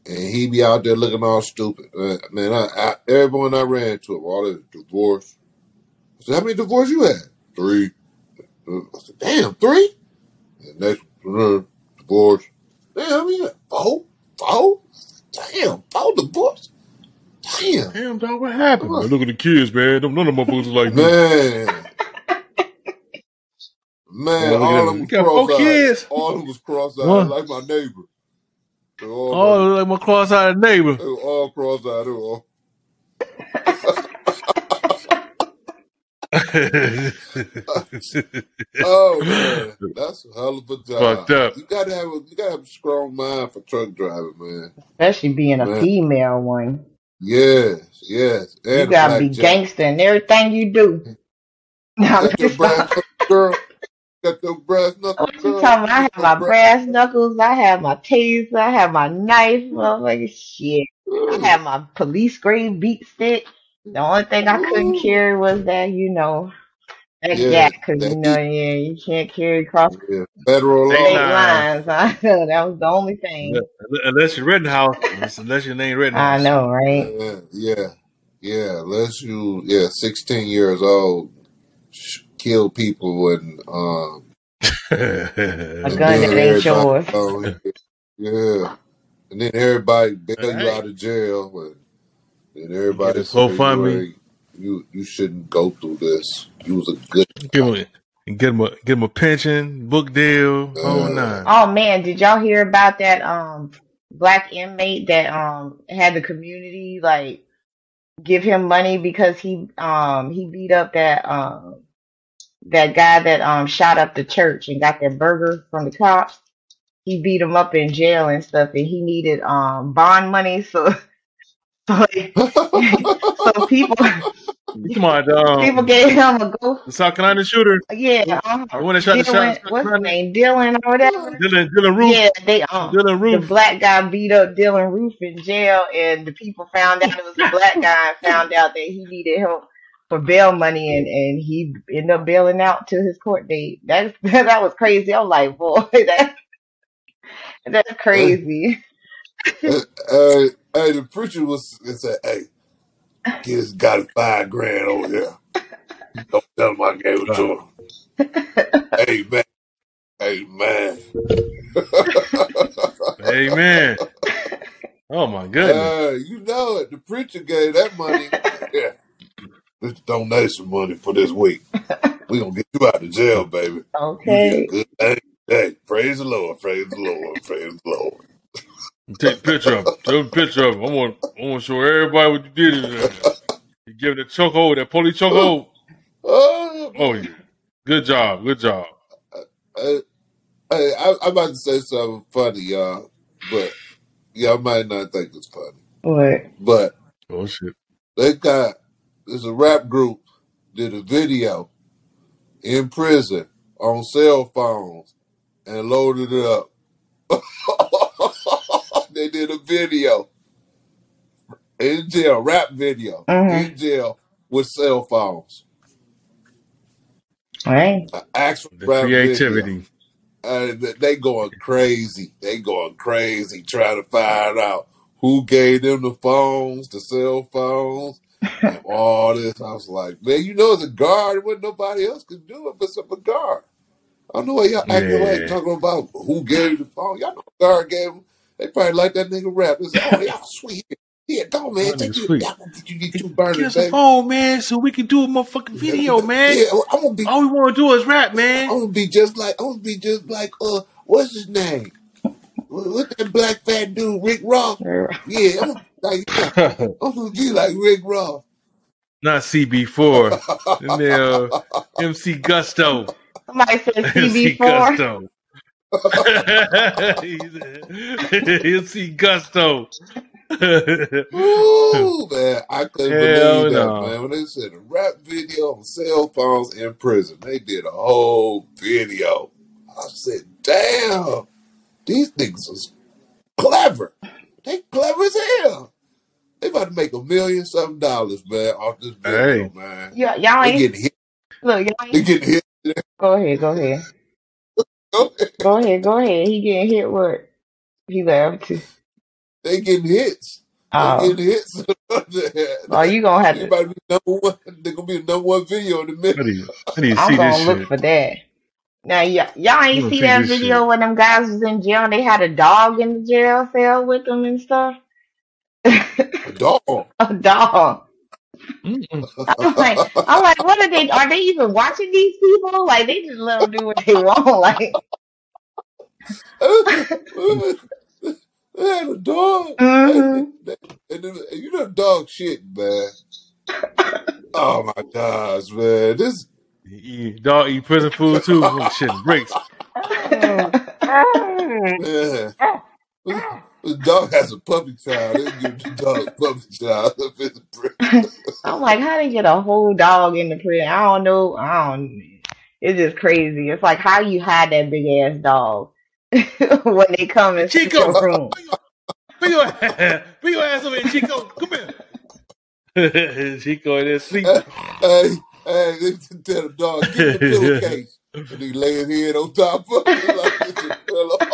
and he be out there looking all stupid. Uh, man, I, I, everyone I ran to, all this divorce. I said, how many divorces you had? Three. Uh, I said, damn, three? And next uh, divorce. Damn, I mean, four? Four? Damn, four divorce? Damn. Damn, dog, what happened? Man, look at the kids, man. Them- None of my boots are like me. Man. Man, Well, look at all of them. them was got four cross-eyed. All of them was cross-eyed, like my neighbor. They were all, Oh, like my cross-eyed neighbor. they were all cross-eyed. They were all Oh man, that's a hell of a job. Fucked up. You gotta have a you gotta have a strong mind for truck driving, man. Especially being a Man, female one. yes, yes, You and a gotta be jack. gangster in everything you do. Now, Got your just brass girl. Got your brass oh, knuckles, What you talking about? I have my brass. brass knuckles. I have my taser. I have my knife. Motherfucking shit. I mm. have my police grade beat stick. The only thing I couldn't Ooh. carry was that, you know, that Yeah, gat, because you know, yeah, you can't carry across yeah, federal State state law. lines. I know that was the only thing. Unless you're Rittenhouse. Unless your name I know, right? Yeah, yeah, yeah. Unless you, yeah, sixteen years old, sh- kill people and um, A gun that ain't yours. oh, yeah, and then everybody bail you hey, out of jail, and then you get everybody a say you GoFundMe. you you shouldn't go through this. You was a good Give him, a, give him a, give him a pension, book deal, whole uh, nine. Oh man, did y'all hear about that um black inmate that um had the community like give him money because he um he beat up that um that guy that um shot up the church and got that burger from the cops. He beat him up in jail and stuff and he needed um bond money so so, so people You talking about people um, gave him a go the South Carolina shooter? yeah, uh The one that shot the shot in Dylan what's his name? Dylan or whatever. Dylan, Dylann Roof. Yeah, they um Dylan the black guy beat up Dylann Roof in jail, and the people found out it was a black guy and found out that he needed help for bail money, and and he ended up bailing out to his court date. That's that was crazy. I'm like, boy, that that's crazy. hey, hey, hey, the preacher was and said, "Hey, kids got five grand over here. Don't tell him I gave it to Right. him." Amen. Amen. Amen. Oh my goodness. Uh, you know it. The preacher gave that money. Yeah, this donation money for this week. We gonna get you out of jail, baby. You did a Okay. good thing. Hey, praise the Lord. Praise the Lord. Praise the Lord. Take a picture of him. Take a picture of him. I want, I want to show everybody what you did in there. You giving the chokehold, that police chokehold. Oh, Oh yeah. Good job. Good job. hey, hey, I, I'm about to say something funny, y'all, but y'all might not think it's funny. What? But Oh shit. they got there's a rap group did a video in prison on cell phones and loaded it up. they did a video in jail, rap video hmm in jail with cell phones. Right. An actual The rap video. creativity. Uh, th- they going crazy. They going crazy trying to find out who gave them the phones, the cell phones, and all this. I was like, man, you know, it's a guard. What nobody else could do it but some a guard. I don't know why y'all acting like Yeah. talking about who gave you the phone. Y'all know the guard gave them. They probably like that nigga rap. Say, oh, y'all sweet. Yeah, go man, That take nigga you. sweet. Gonna get you get two burners, Give us a baby. phone, man, so we can do a motherfucking video, man. Yeah, I'm gonna be. All we want to do is rap, man. I'm gonna be just like. I'm gonna be just like. Uh, what's his name? What- What's that black fat dude, Rick Ross? Yeah, I'm like. Yeah, I'm gonna be like Rick Ross. Not CB4. And then uh, MC Gusto. Somebody said CB4. Gusto. MC Gusto. Ooh, man, I couldn't Hell believe that, no. man. When they said a rap video on cell phones in prison, they did a whole video. I said, damn, these niggas is clever. They clever as hell. They about to make a million something dollars, man, off this video, Hey. man. Yeah, y'all They ain't getting hit. look. Y'all They ain't, getting hit. go ahead. Go ahead. Go ahead. Go ahead. He getting hit. What? He laughed too. They getting hits. They Oh, getting hits. oh, you gonna have They to. about be number one. They're gonna be the number one video in a I minute. need, I need to I'm see this gonna look shit. for that. Now, y'all, y'all ain't gonna see see that video shit. when them guys was in jail. and They had a dog in the jail cell with them and stuff. A dog. a dog. I'm like, I'm like, what are they? Are they even watching these people? Like, they just let them do what they want. Like, they had a dog. hmm They- they- they- you know dog shit, man. Oh my gosh, man. This He eat, dog eat prison food too. Nigga oh, shit bricks. man. The dog has a puppy child. They give the dog a puppy child up in the prison. I'm like, how they get a whole dog in the prison? I don't know. I don't. It's just crazy. It's like how you hide that big ass dog when they come into Chico, your room. bring your, bring your ass over here, Chico. Come here. Chico in there sleep. hey, hey, they tell the dog, get the pillowcase. And he lay his head on top of it like it's a pillow.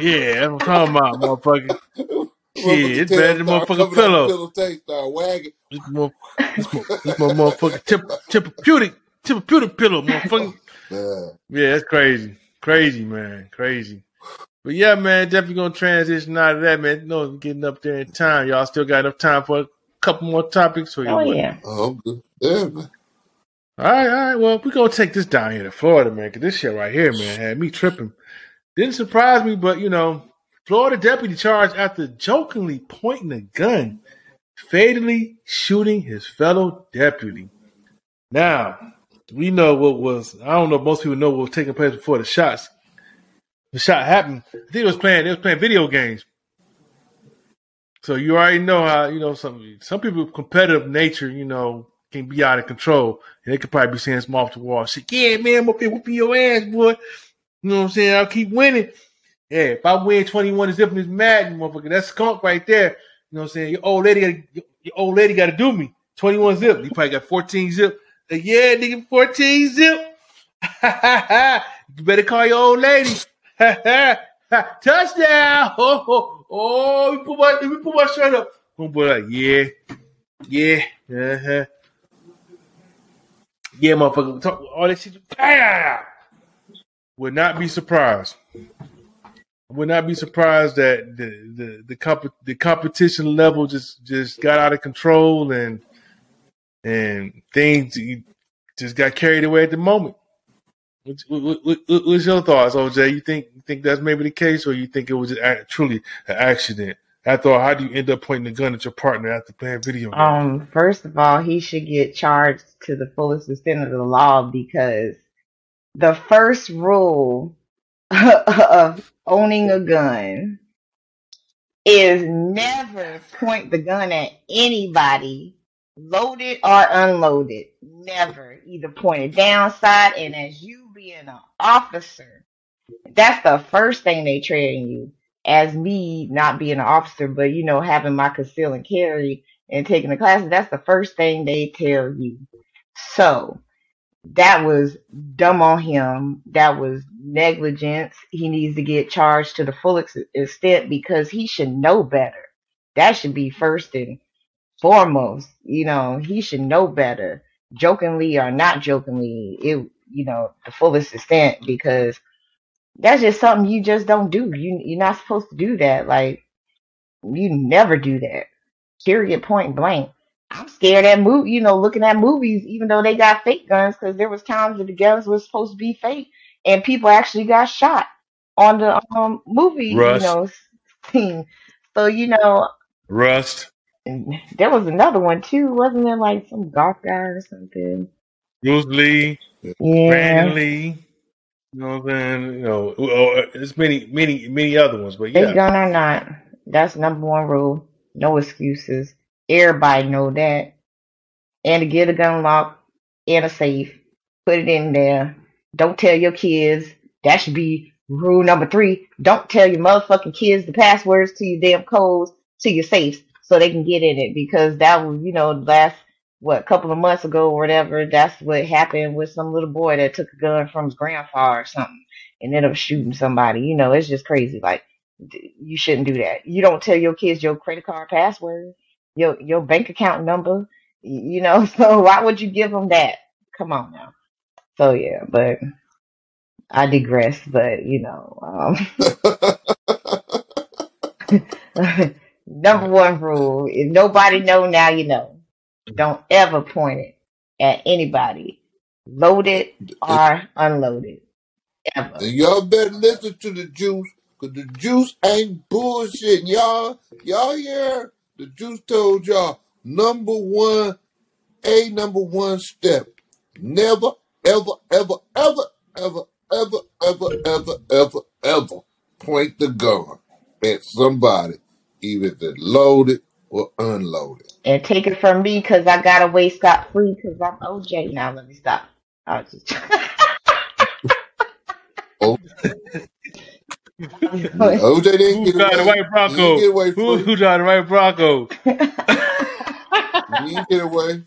Yeah, that's what I'm talking about, motherfucker. Shit, it's better than motherfucking pillow. pillow start wagging. This my, this my, this my motherfucking tip, therapeutic, therapeutic pillow, motherfucker. Man. Yeah, that's crazy. Crazy, man. Crazy. But yeah, man, definitely gonna transition out of that, man. No, getting up there in time. Y'all still got enough time for couple more topics for you. Oh yeah. Oh, I'm good. Yeah, man. All right, all right. Well, we're gonna take this down here to Florida, man, because this shit right here, man, had me tripping. Didn't surprise me, but you know, Florida deputy charged after jokingly pointing a gun, fatally shooting his fellow deputy. Now, we know what was I don't know if most people know what was taking place before the shots. The shot happened. I think it was playing. It was playing video games. So you already know how you know some some people competitive nature, you know, can be out of control. And they could probably be saying some off the wall shit. Yeah, man, I'm up here whooping your ass, boy. You know what I'm saying? I'll keep winning. Yeah, if I win 21 to zip in this Madden, motherfucker, that's skunk right there. You know what I'm saying? Your old lady, gotta, your, old lady got to do me. 21 zip. You probably got 14 zip. Like, yeah, nigga, 14 zip. you better call your old lady. Touchdown! Oh, me put my, me put my shirt up. Homeboy, like, yeah, yeah, uh-huh. Yeah, motherfucker, talk, all that shit. Would not be surprised. Would not be surprised that the the the, comp- the competition level just just got out of control and and things just got carried away at the moment. What's, what, what, what- what's your thoughts, OJ? You think you think that's maybe the case, or you think it was truly an accident? After all, how do you end up pointing the gun at your partner after playing video games? Um, first of all, he should get charged to the fullest extent of the law because the first rule of owning a gun is never point the gun at anybody, loaded or unloaded. Never. Either point it downside, and as you being an officer, that's the first thing they train you. As me not being an officer, but you know, having my conceal and carry and taking the classes, that's the first thing they tell you. So that was dumb on him. That was negligence. He needs to get charged to the full ex- extent because he should know better. That should be first and foremost. You know, he should know better, jokingly or not jokingly. It, you know, the fullest extent because that's just something you just don't do. You you're not supposed to do that. Like you never do that. Period. Point blank. I'm scared at move, you know, looking at movies, even though they got fake guns, because there was times that the guns were supposed to be fake, and people actually got shot on the um movie, you Rust, know, scene. So you know, Rust, there was another one too, wasn't there? Like some golf guy or something. Bruce Lee, Yeah, Brandon Lee. You know what I'm saying? You know, oh, oh, there's many, many, many other ones, but yeah, gun or not, that's number one rule. No excuses. Everybody know that. And to get a gun lock in a safe, put it in there. Don't tell your kids. That should be rule number three. Don't tell your motherfucking kids the passwords to your damn codes to your safes so they can get in it because that was, you know, the last what a couple of months ago or whatever. That's what happened with some little boy that took a gun from his grandfather or something and ended up shooting somebody. You know, it's just crazy. Like you shouldn't do that. You don't tell your kids your credit card password, your your bank account number. You know, so why would you give them that? Come on now. So yeah, but I digress. But you know, um, number one rule: if nobody know, now you know. Don't ever point it at anybody, loaded or unloaded, ever. And y'all better listen to the juice, cause the juice ain't bullshit, y'all. Y'all hear? The juice told y'all number one, a number one step. Never, ever, ever, ever, ever, ever, ever, ever, ever, ever point the gun at somebody, either if it's loaded or unloaded. And take it from me because I got away scot free because I'm OJ. Now let me stop. I was just, Oh, I was yeah, going- OJ didn't who get got away. white He didn't Bronco? get away Who free. who got the white Bronco? He didn't get away.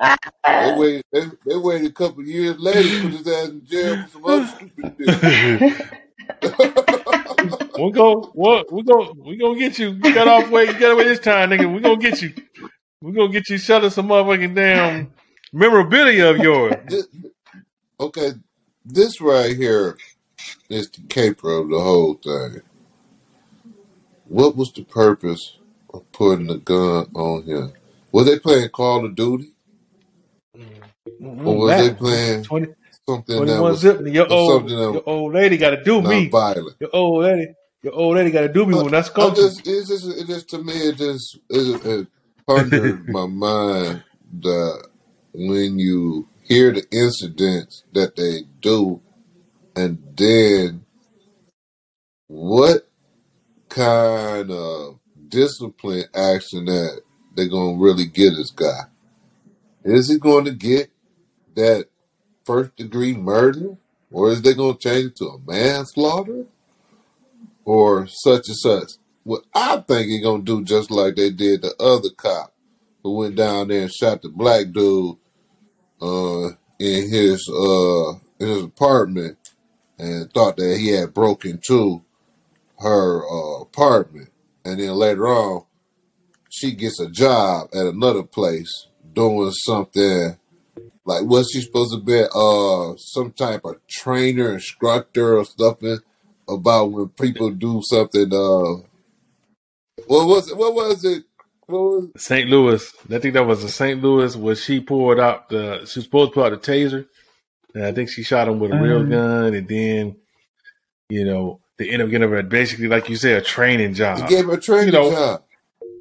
They waited. They, they waited a couple of years later to put his ass in jail for some other stupid shit. We go, what we go, we gonna get you. You got off way, you got away this time, nigga. We gonna get you. We gonna get you selling some motherfucking damn memorabilia of yours. This, okay, this right here is the caper of the whole thing. What was the purpose of putting the gun on him? Were they playing Call of Duty, or mm-hmm. was they playing 20, something that was zip. Your old, something that your old lady got to do me. non-violent? Your old lady, your old lady got to do me But when that's come just, it's just, it just to me, it just, it, it pondered my mind that when you hear the incidents that they do, and then what kind of discipline action that they're gonna really get this guy? Is he going to get that first degree murder, or is they gonna change it to a manslaughter? Or such and such. What I think he gonna do just like they did the other cop who went down there and shot the black dude uh in his uh in his apartment and thought that he had broken into her uh, apartment and then later on she gets a job at another place doing something like what's she supposed to be uh some type of trainer instructor or something about when people do something uh what was it what was it what was St. Louis. I think that was the St. Louis where she pulled out the. She was supposed to pull out the taser, and I think she shot him with a real Mhm. gun, and then, you know, they end up getting her basically, like you said, a training he job. gave her a training You know, job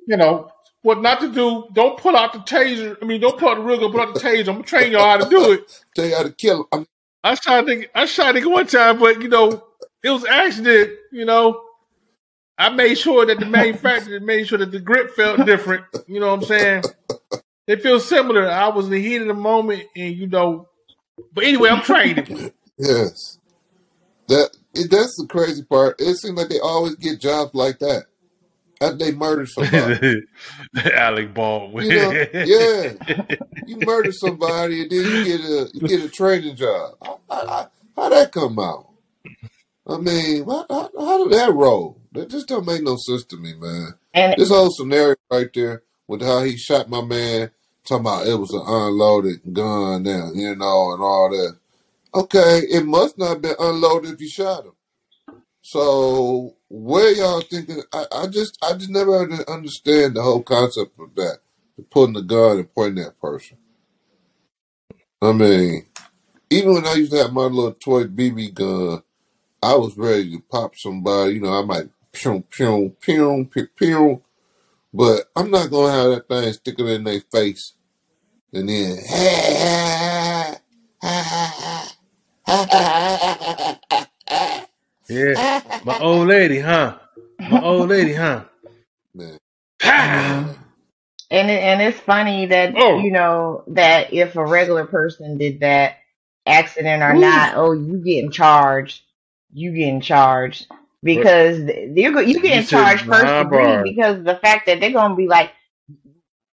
You know what not to do. Don't pull out the taser. I mean, don't pull out the real gun. Pull out the taser. I'm gonna train y'all how to do it. tell you how to kill him I mean, I shot a nigga, I shot a nigga one time, but you know, it was accident. You know, I made sure that the manufacturer made sure that the grip felt different. You know what I'm saying? They feel similar. I was in the heat of the moment, and you know, but anyway, I'm training. yes that it, that's the crazy part. It seems like they always get jobs like that. After they murder somebody. Alec Baldwin. You know, yeah. You murder somebody and then you get a you get a training job. How, how, how that come out? I mean, how, how, how did that roll? That just don't make no sense to me, man. And This whole scenario right there with how he shot my man, talking about it was an unloaded gun now, you know, and all that. Okay, it must not have been unloaded if you shot him. So where y'all thinking? I, I just I just never under- understand the whole concept of that, putting the gun and pointing at a person. I mean, even when I used to have my little toy BB gun, I was ready to pop somebody. You know, I might pew pew pew pew pew, but I'm not gonna have that thing sticking in their face and then yeah. My old lady, huh? My old lady, huh? man. Pow! Mm-hmm. and it, and it's funny that Oh. you know that if a regular person did that, accident or Woo. not, oh, you getting charged, you getting charged because you're go- you getting charged first degree because the fact that they're gonna be like,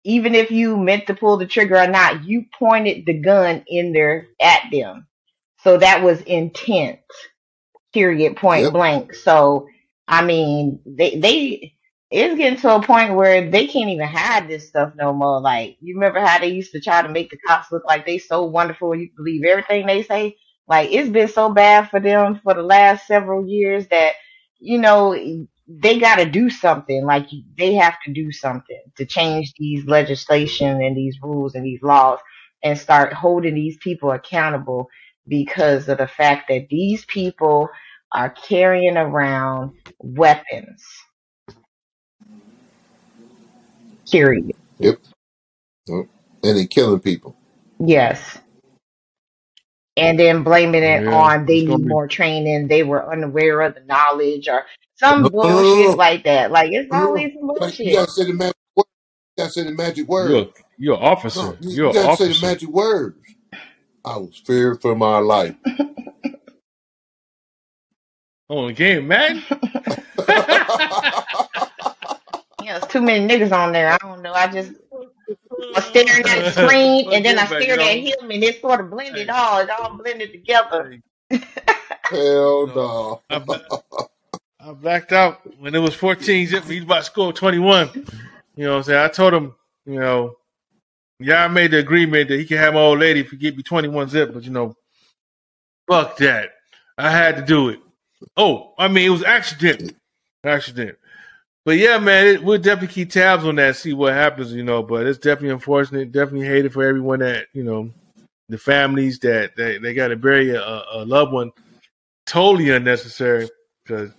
even if you meant to pull the trigger or not, you pointed the gun in there at them, so that was intent. Period. Point Yep. blank. So I mean, they they it's getting to a point where they can't even hide this stuff no more. Like you remember how they used to try to make the cops look like they so wonderful you believe everything they say. Like it's been so bad for them for the last several years that you know they got to do something. Like they have to do something to change these legislation and these rules and these laws and start holding these people accountable because of the fact that these people are carrying around weapons. Period. Yep. And they're killing people. Yes. And then blaming it Yeah, on they need be- more training, they were unaware of the knowledge or some No, no, no, bullshit no. like that. Like it's No, always some Like, you bullshit. gotta say the magic word. You gotta say the magic word. You're you're an No, officer. you, You're you gotta say the magic words. I was feared for my life. On the game, man. Yeah, there's too many niggas on there. I don't know. I just was staring at the screen and then I stared at him and it sort of blended all. It all blended together. Hell no. I, bla- I blacked out when it was 14 zip. He's about to score 21. You know what I'm saying? I told him, you know, yeah, I made the agreement that he can have my old lady if he give me 21 zip, but you know, fuck that. I had to do it. Oh, I mean, it was accident. Accident. But yeah, man, it, we'll definitely keep tabs on that, see what happens, you know. But it's definitely unfortunate, definitely hated for everyone that, you know, the families that they, they got to bury a, a loved one totally unnecessary because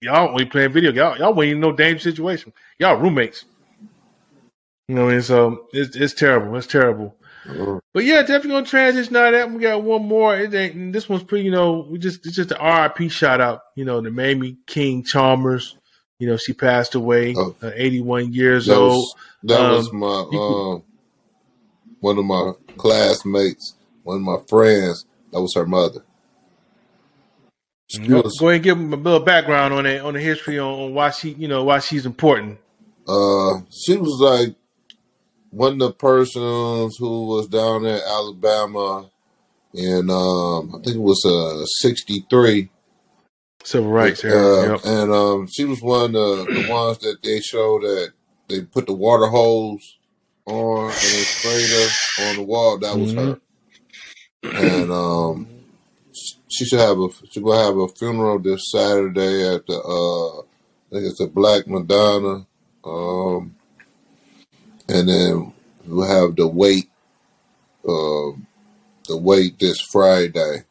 y'all we playing video. Y'all y'all ain't in no dangerous situation. Y'all roommates. You know what I mean? So it's it's terrible. It's terrible. Mm-hmm. But yeah, definitely gonna transition out of that. We got one more. It ain't this one's pretty, you know, we just it's just an RIP shout out, you know, to Mamie King Chalmers. You know, she passed away, Oh. uh, 81 years That old. was that Um, was my um one of my classmates, one of my friends. That was her mother. Was Go ahead and give them a little background on it, on the history on, on why she, you know, why she's important. uh she was like one of the persons who was down in Alabama in um I think it was uh sixty three. Civil rights Uh. Yep. and um, she was one of the ones that they showed that they put the water hose on and they sprayed her on the wall. That was her. And um, she should have a she will have a funeral this Saturday at the uh, I think it's the Black Madonna. Um, and then we'll have the wait um the wait this Friday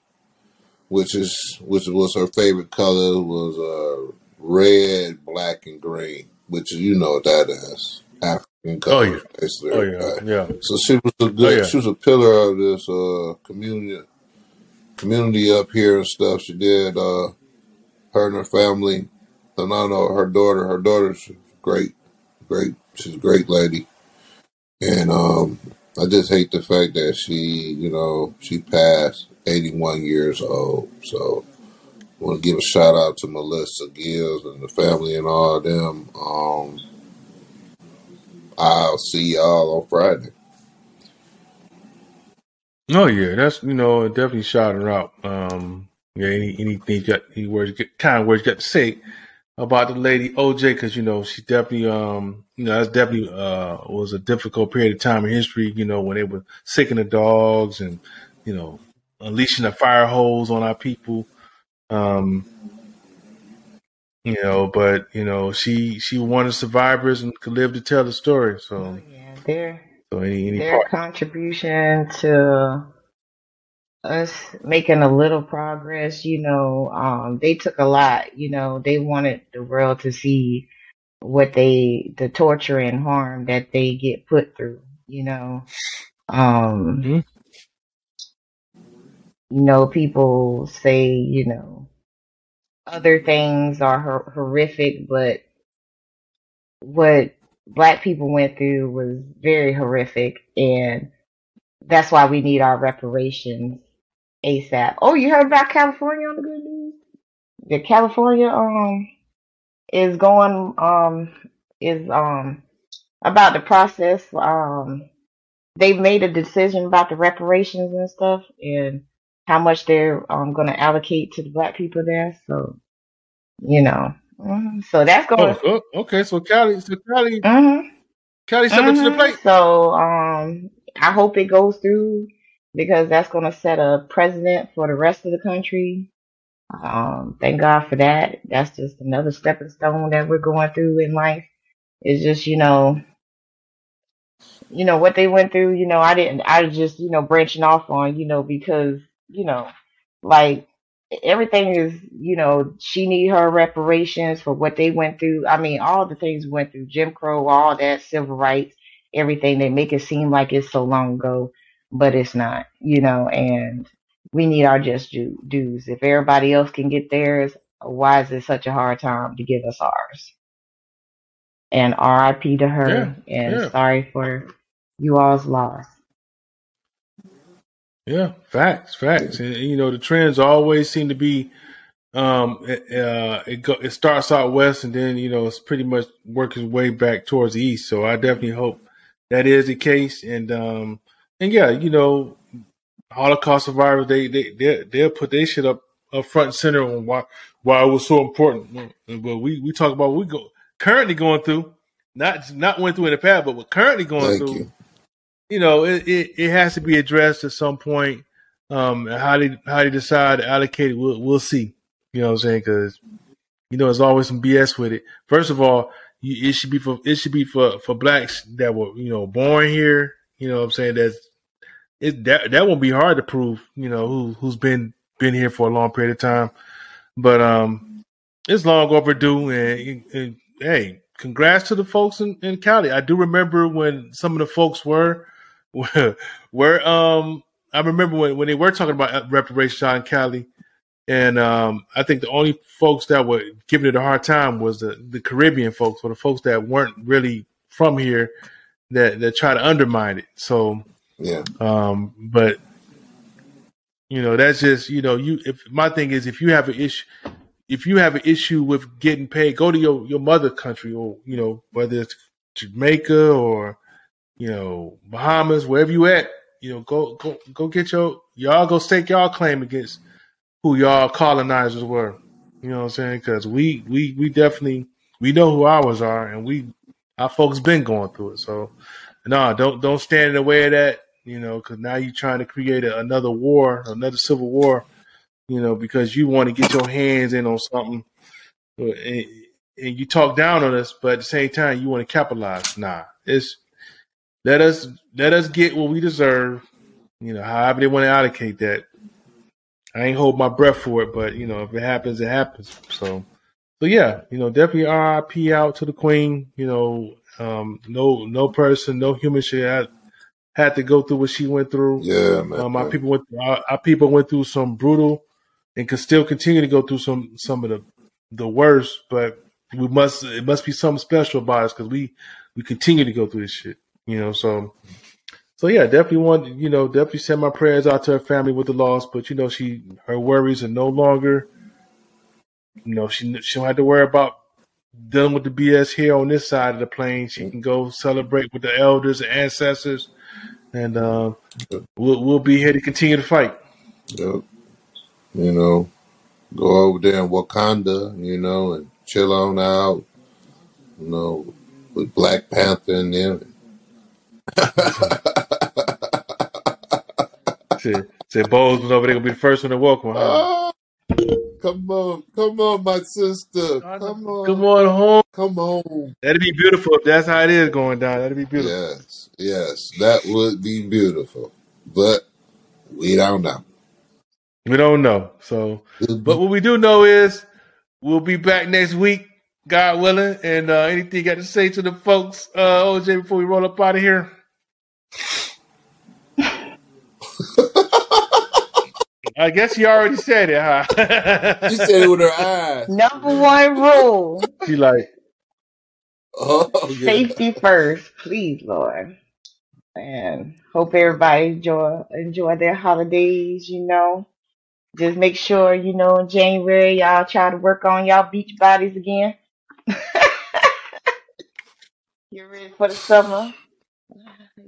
which is which was her favorite color was uh red, black, and green, which you know what that is African Oh, yeah. colors, basically. Oh yeah, yeah. So she was a good. Oh, yeah. She was a pillar of this uh community community up here and stuff. She did. uh Her and her family, and I know her daughter. Her daughter's great, great. She's a great lady, and um I just hate the fact that she, you know, she passed 81 years old. So I want to give a shout out to Melissa Gills and the family and all of them. Um, I'll see y'all on Friday. Oh yeah, that's you know definitely shout her out. Um, yeah, any anything you any words, kind of words you got to say about the lady OJ because you know she definitely um you know that's definitely uh was a difficult period of time in history. You know when they were sicking the dogs and you know unleashing the fire hose on our people. Um, you know, but you know she she the survivors and could live to tell the story. So Oh, yeah, their so any any their part. contribution to us making a little progress, you know, um, they took a lot. You know, they wanted the world to see what they the torture and harm that they get put through. You know, um, Mhm. you know, people say, you know, other things are hor- horrific, but what black people went through was very horrific, and that's why we need our reparations ASAP. Oh, you heard about California on the good news? The California um is going um is um about the process um they've made a decision about the reparations and stuff and how much they're um going to allocate to the black people there. So you know, mhm. so that's going. oh, okay. So Cali, so Cali, hmm Cali stepping to the plate. So um, I hope it goes through because that's going to set a precedent for the rest of the country. Um, thank God for that. That's just another stepping stone that we're going through in life. It's just you know you know what they went through you know i didn't i was just you know branching off on you know because you know like everything is you know she need her reparations for what they went through i mean all the things we went through jim crow all that civil rights everything they make it seem like it's so long ago but it's not you know and we need our just due- dues if everybody else can get theirs why is it such a hard time to give us ours and RIP to Yeah, her and yeah, sorry for you all's loss. yeah. Facts, facts. And you know the trends always seem to be um it, uh it go it starts out west and then you know it's pretty much working its way back towards the east. So I definitely hope that is the case. And um and yeah, you know Holocaust survivors they they they they'll put their shit up up front and center on why why it was so important. But we we talk about what we go currently going through, not not went through in the past, but we're currently going Thank through. you. You know, it, it, it has to be addressed at some point. Um, how they how they decide to allocate it, we'll we'll see. You know what I'm saying? Because you know, there's always some BS with it. First of all, you, it should be for it should be for for blacks that were you know born here. You know what I'm saying? That's it. That that won't be hard to prove. You know who who's been been here for a long period of time. But um, it's long overdue. And, and hey, congrats to the folks in, in Cali. I do remember when some of the folks were were, um. I remember when, when they were talking about reparations in Cali, and um, I think the only folks that were giving it a hard time was the, the Caribbean folks, or the folks that weren't really from here, that that try to undermine it. So, Yeah. um, but you know, that's just you know, you. If my thing is, if you have an issue, if you have an issue with getting paid, go to your your mother country, or you know, whether it's Jamaica or you know Bahamas, wherever you at, you know, go go go get your y'all go stake y'all claim against who y'all colonizers were. You know what I'm saying? Because we we we definitely we know who ours are, and we our folks been going through it. So no, don't don't stand in the way of that. You know, because now you're trying to create a, another war, another civil war. You know, because you want to get your hands in on something, uh, and, and you talk down on us, but at the same time you want to capitalize. Nah, it's let us let us get what we deserve. You know, however they want to allocate that. I ain't hold my breath for it, but you know, if it happens, it happens. So, so yeah, you know, definitely RIP out to the Queen. You know, um, no, no person, no human should have had to go through what she went through. Yeah, man. Um, our people went, our, our people went through some brutal, and can still continue to go through some some of the the worst. But we must, it must be something special about us because we we continue to go through this shit. You know, so so yeah, definitely want you know definitely send my prayers out to her family with the loss. But you know, she her worries are no longer you know, she she don't have to worry about dealing with the BS here on this side of the plane. She can go celebrate with the elders and ancestors, and uh, we'll we'll be here to continue to fight. Yep. You know, go over there in Wakanda, you know, and chill on out, you know, with Black Panther and them. Said said Bowles was over there gonna be the first one to welcome, huh? Come on, come on, my sister. I know. Come Come on, on home. come on. That'd be beautiful if that's how it is going down. That'd be beautiful. Yes, yes, that would be beautiful. But we don't know. We don't know. So, but what we do know is we'll be back next week, God willing. And uh, anything you got to say to the folks, uh, OJ, before we roll up out of here? I guess you already said it, huh? She said it with her eyes. Number one rule: she like, Oh, yeah. safety first, please, Lord. And hope everybody enjoy enjoy their holidays. You know, just make sure you know in January y'all try to work on y'all beach bodies again. You're ready for the summer.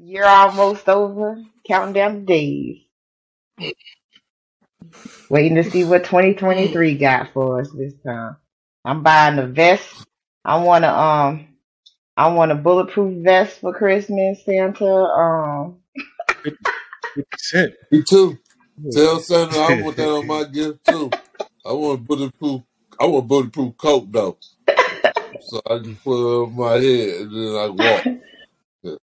Year almost over. Counting down the days. Waiting to see what 2023 got for us this time. I'm buying a vest. I want to um I want a bulletproof vest for Christmas, Santa. Um 50%. Me too. Tell Santa I want that on my gift too. I want bulletproof. I want bulletproof coat though, so I can put it on my head and then I walk.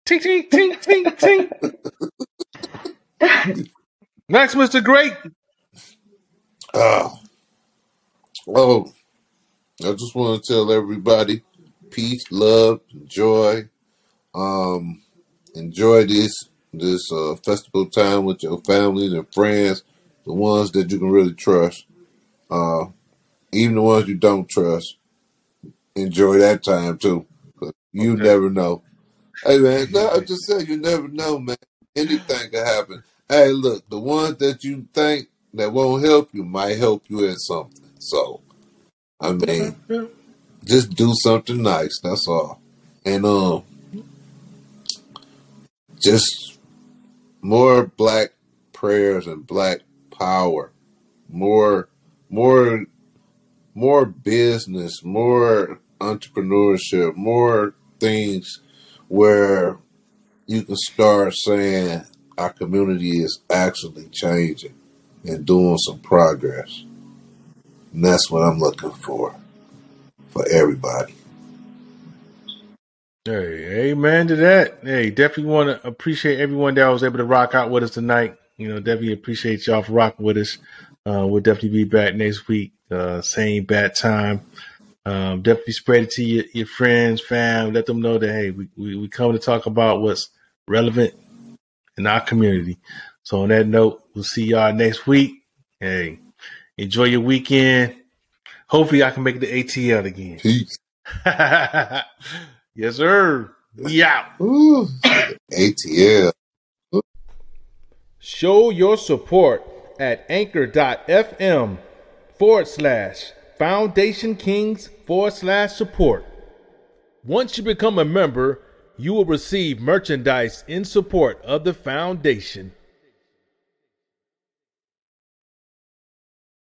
Ting, ting, ting, ting, ting. Next, Mr. Great. Ah, oh, I just want to tell everybody peace, love, joy. Um, enjoy this this uh, festival time with your families and friends, the ones that you can really trust. Uh, even the ones you don't trust, enjoy that time too. 'cause you Okay. never know. Hey man, no, I just said you never know, man. Anything can happen. Hey, look, the ones that you think that won't help you might help you in something. So, I mean, Yeah. just do something nice. That's all. And um, just more black prayers and black power. More, more, more business. More entrepreneurship. More things where you can start saying our community is actually changing and doing some progress. And that's what I'm looking for for everybody. Hey, amen to that. Hey, definitely want to appreciate everyone that was able to rock out with us tonight. You know, definitely appreciate y'all for rocking with us. Uh, we'll definitely be back next week, uh, same bad time. Um, definitely spread it to your, your friends, fam. Let them know that hey, we, we we come to talk about what's relevant in our community. So on that note, we'll see y'all next week. Hey, enjoy your weekend. Hopefully, I can make the ATL again. Peace. yes, sir. We out. Ooh. ATL. Show your support at anchor.fm forward slash foundation kings forward slash support. Once you become a member, you will receive merchandise in support of the foundation.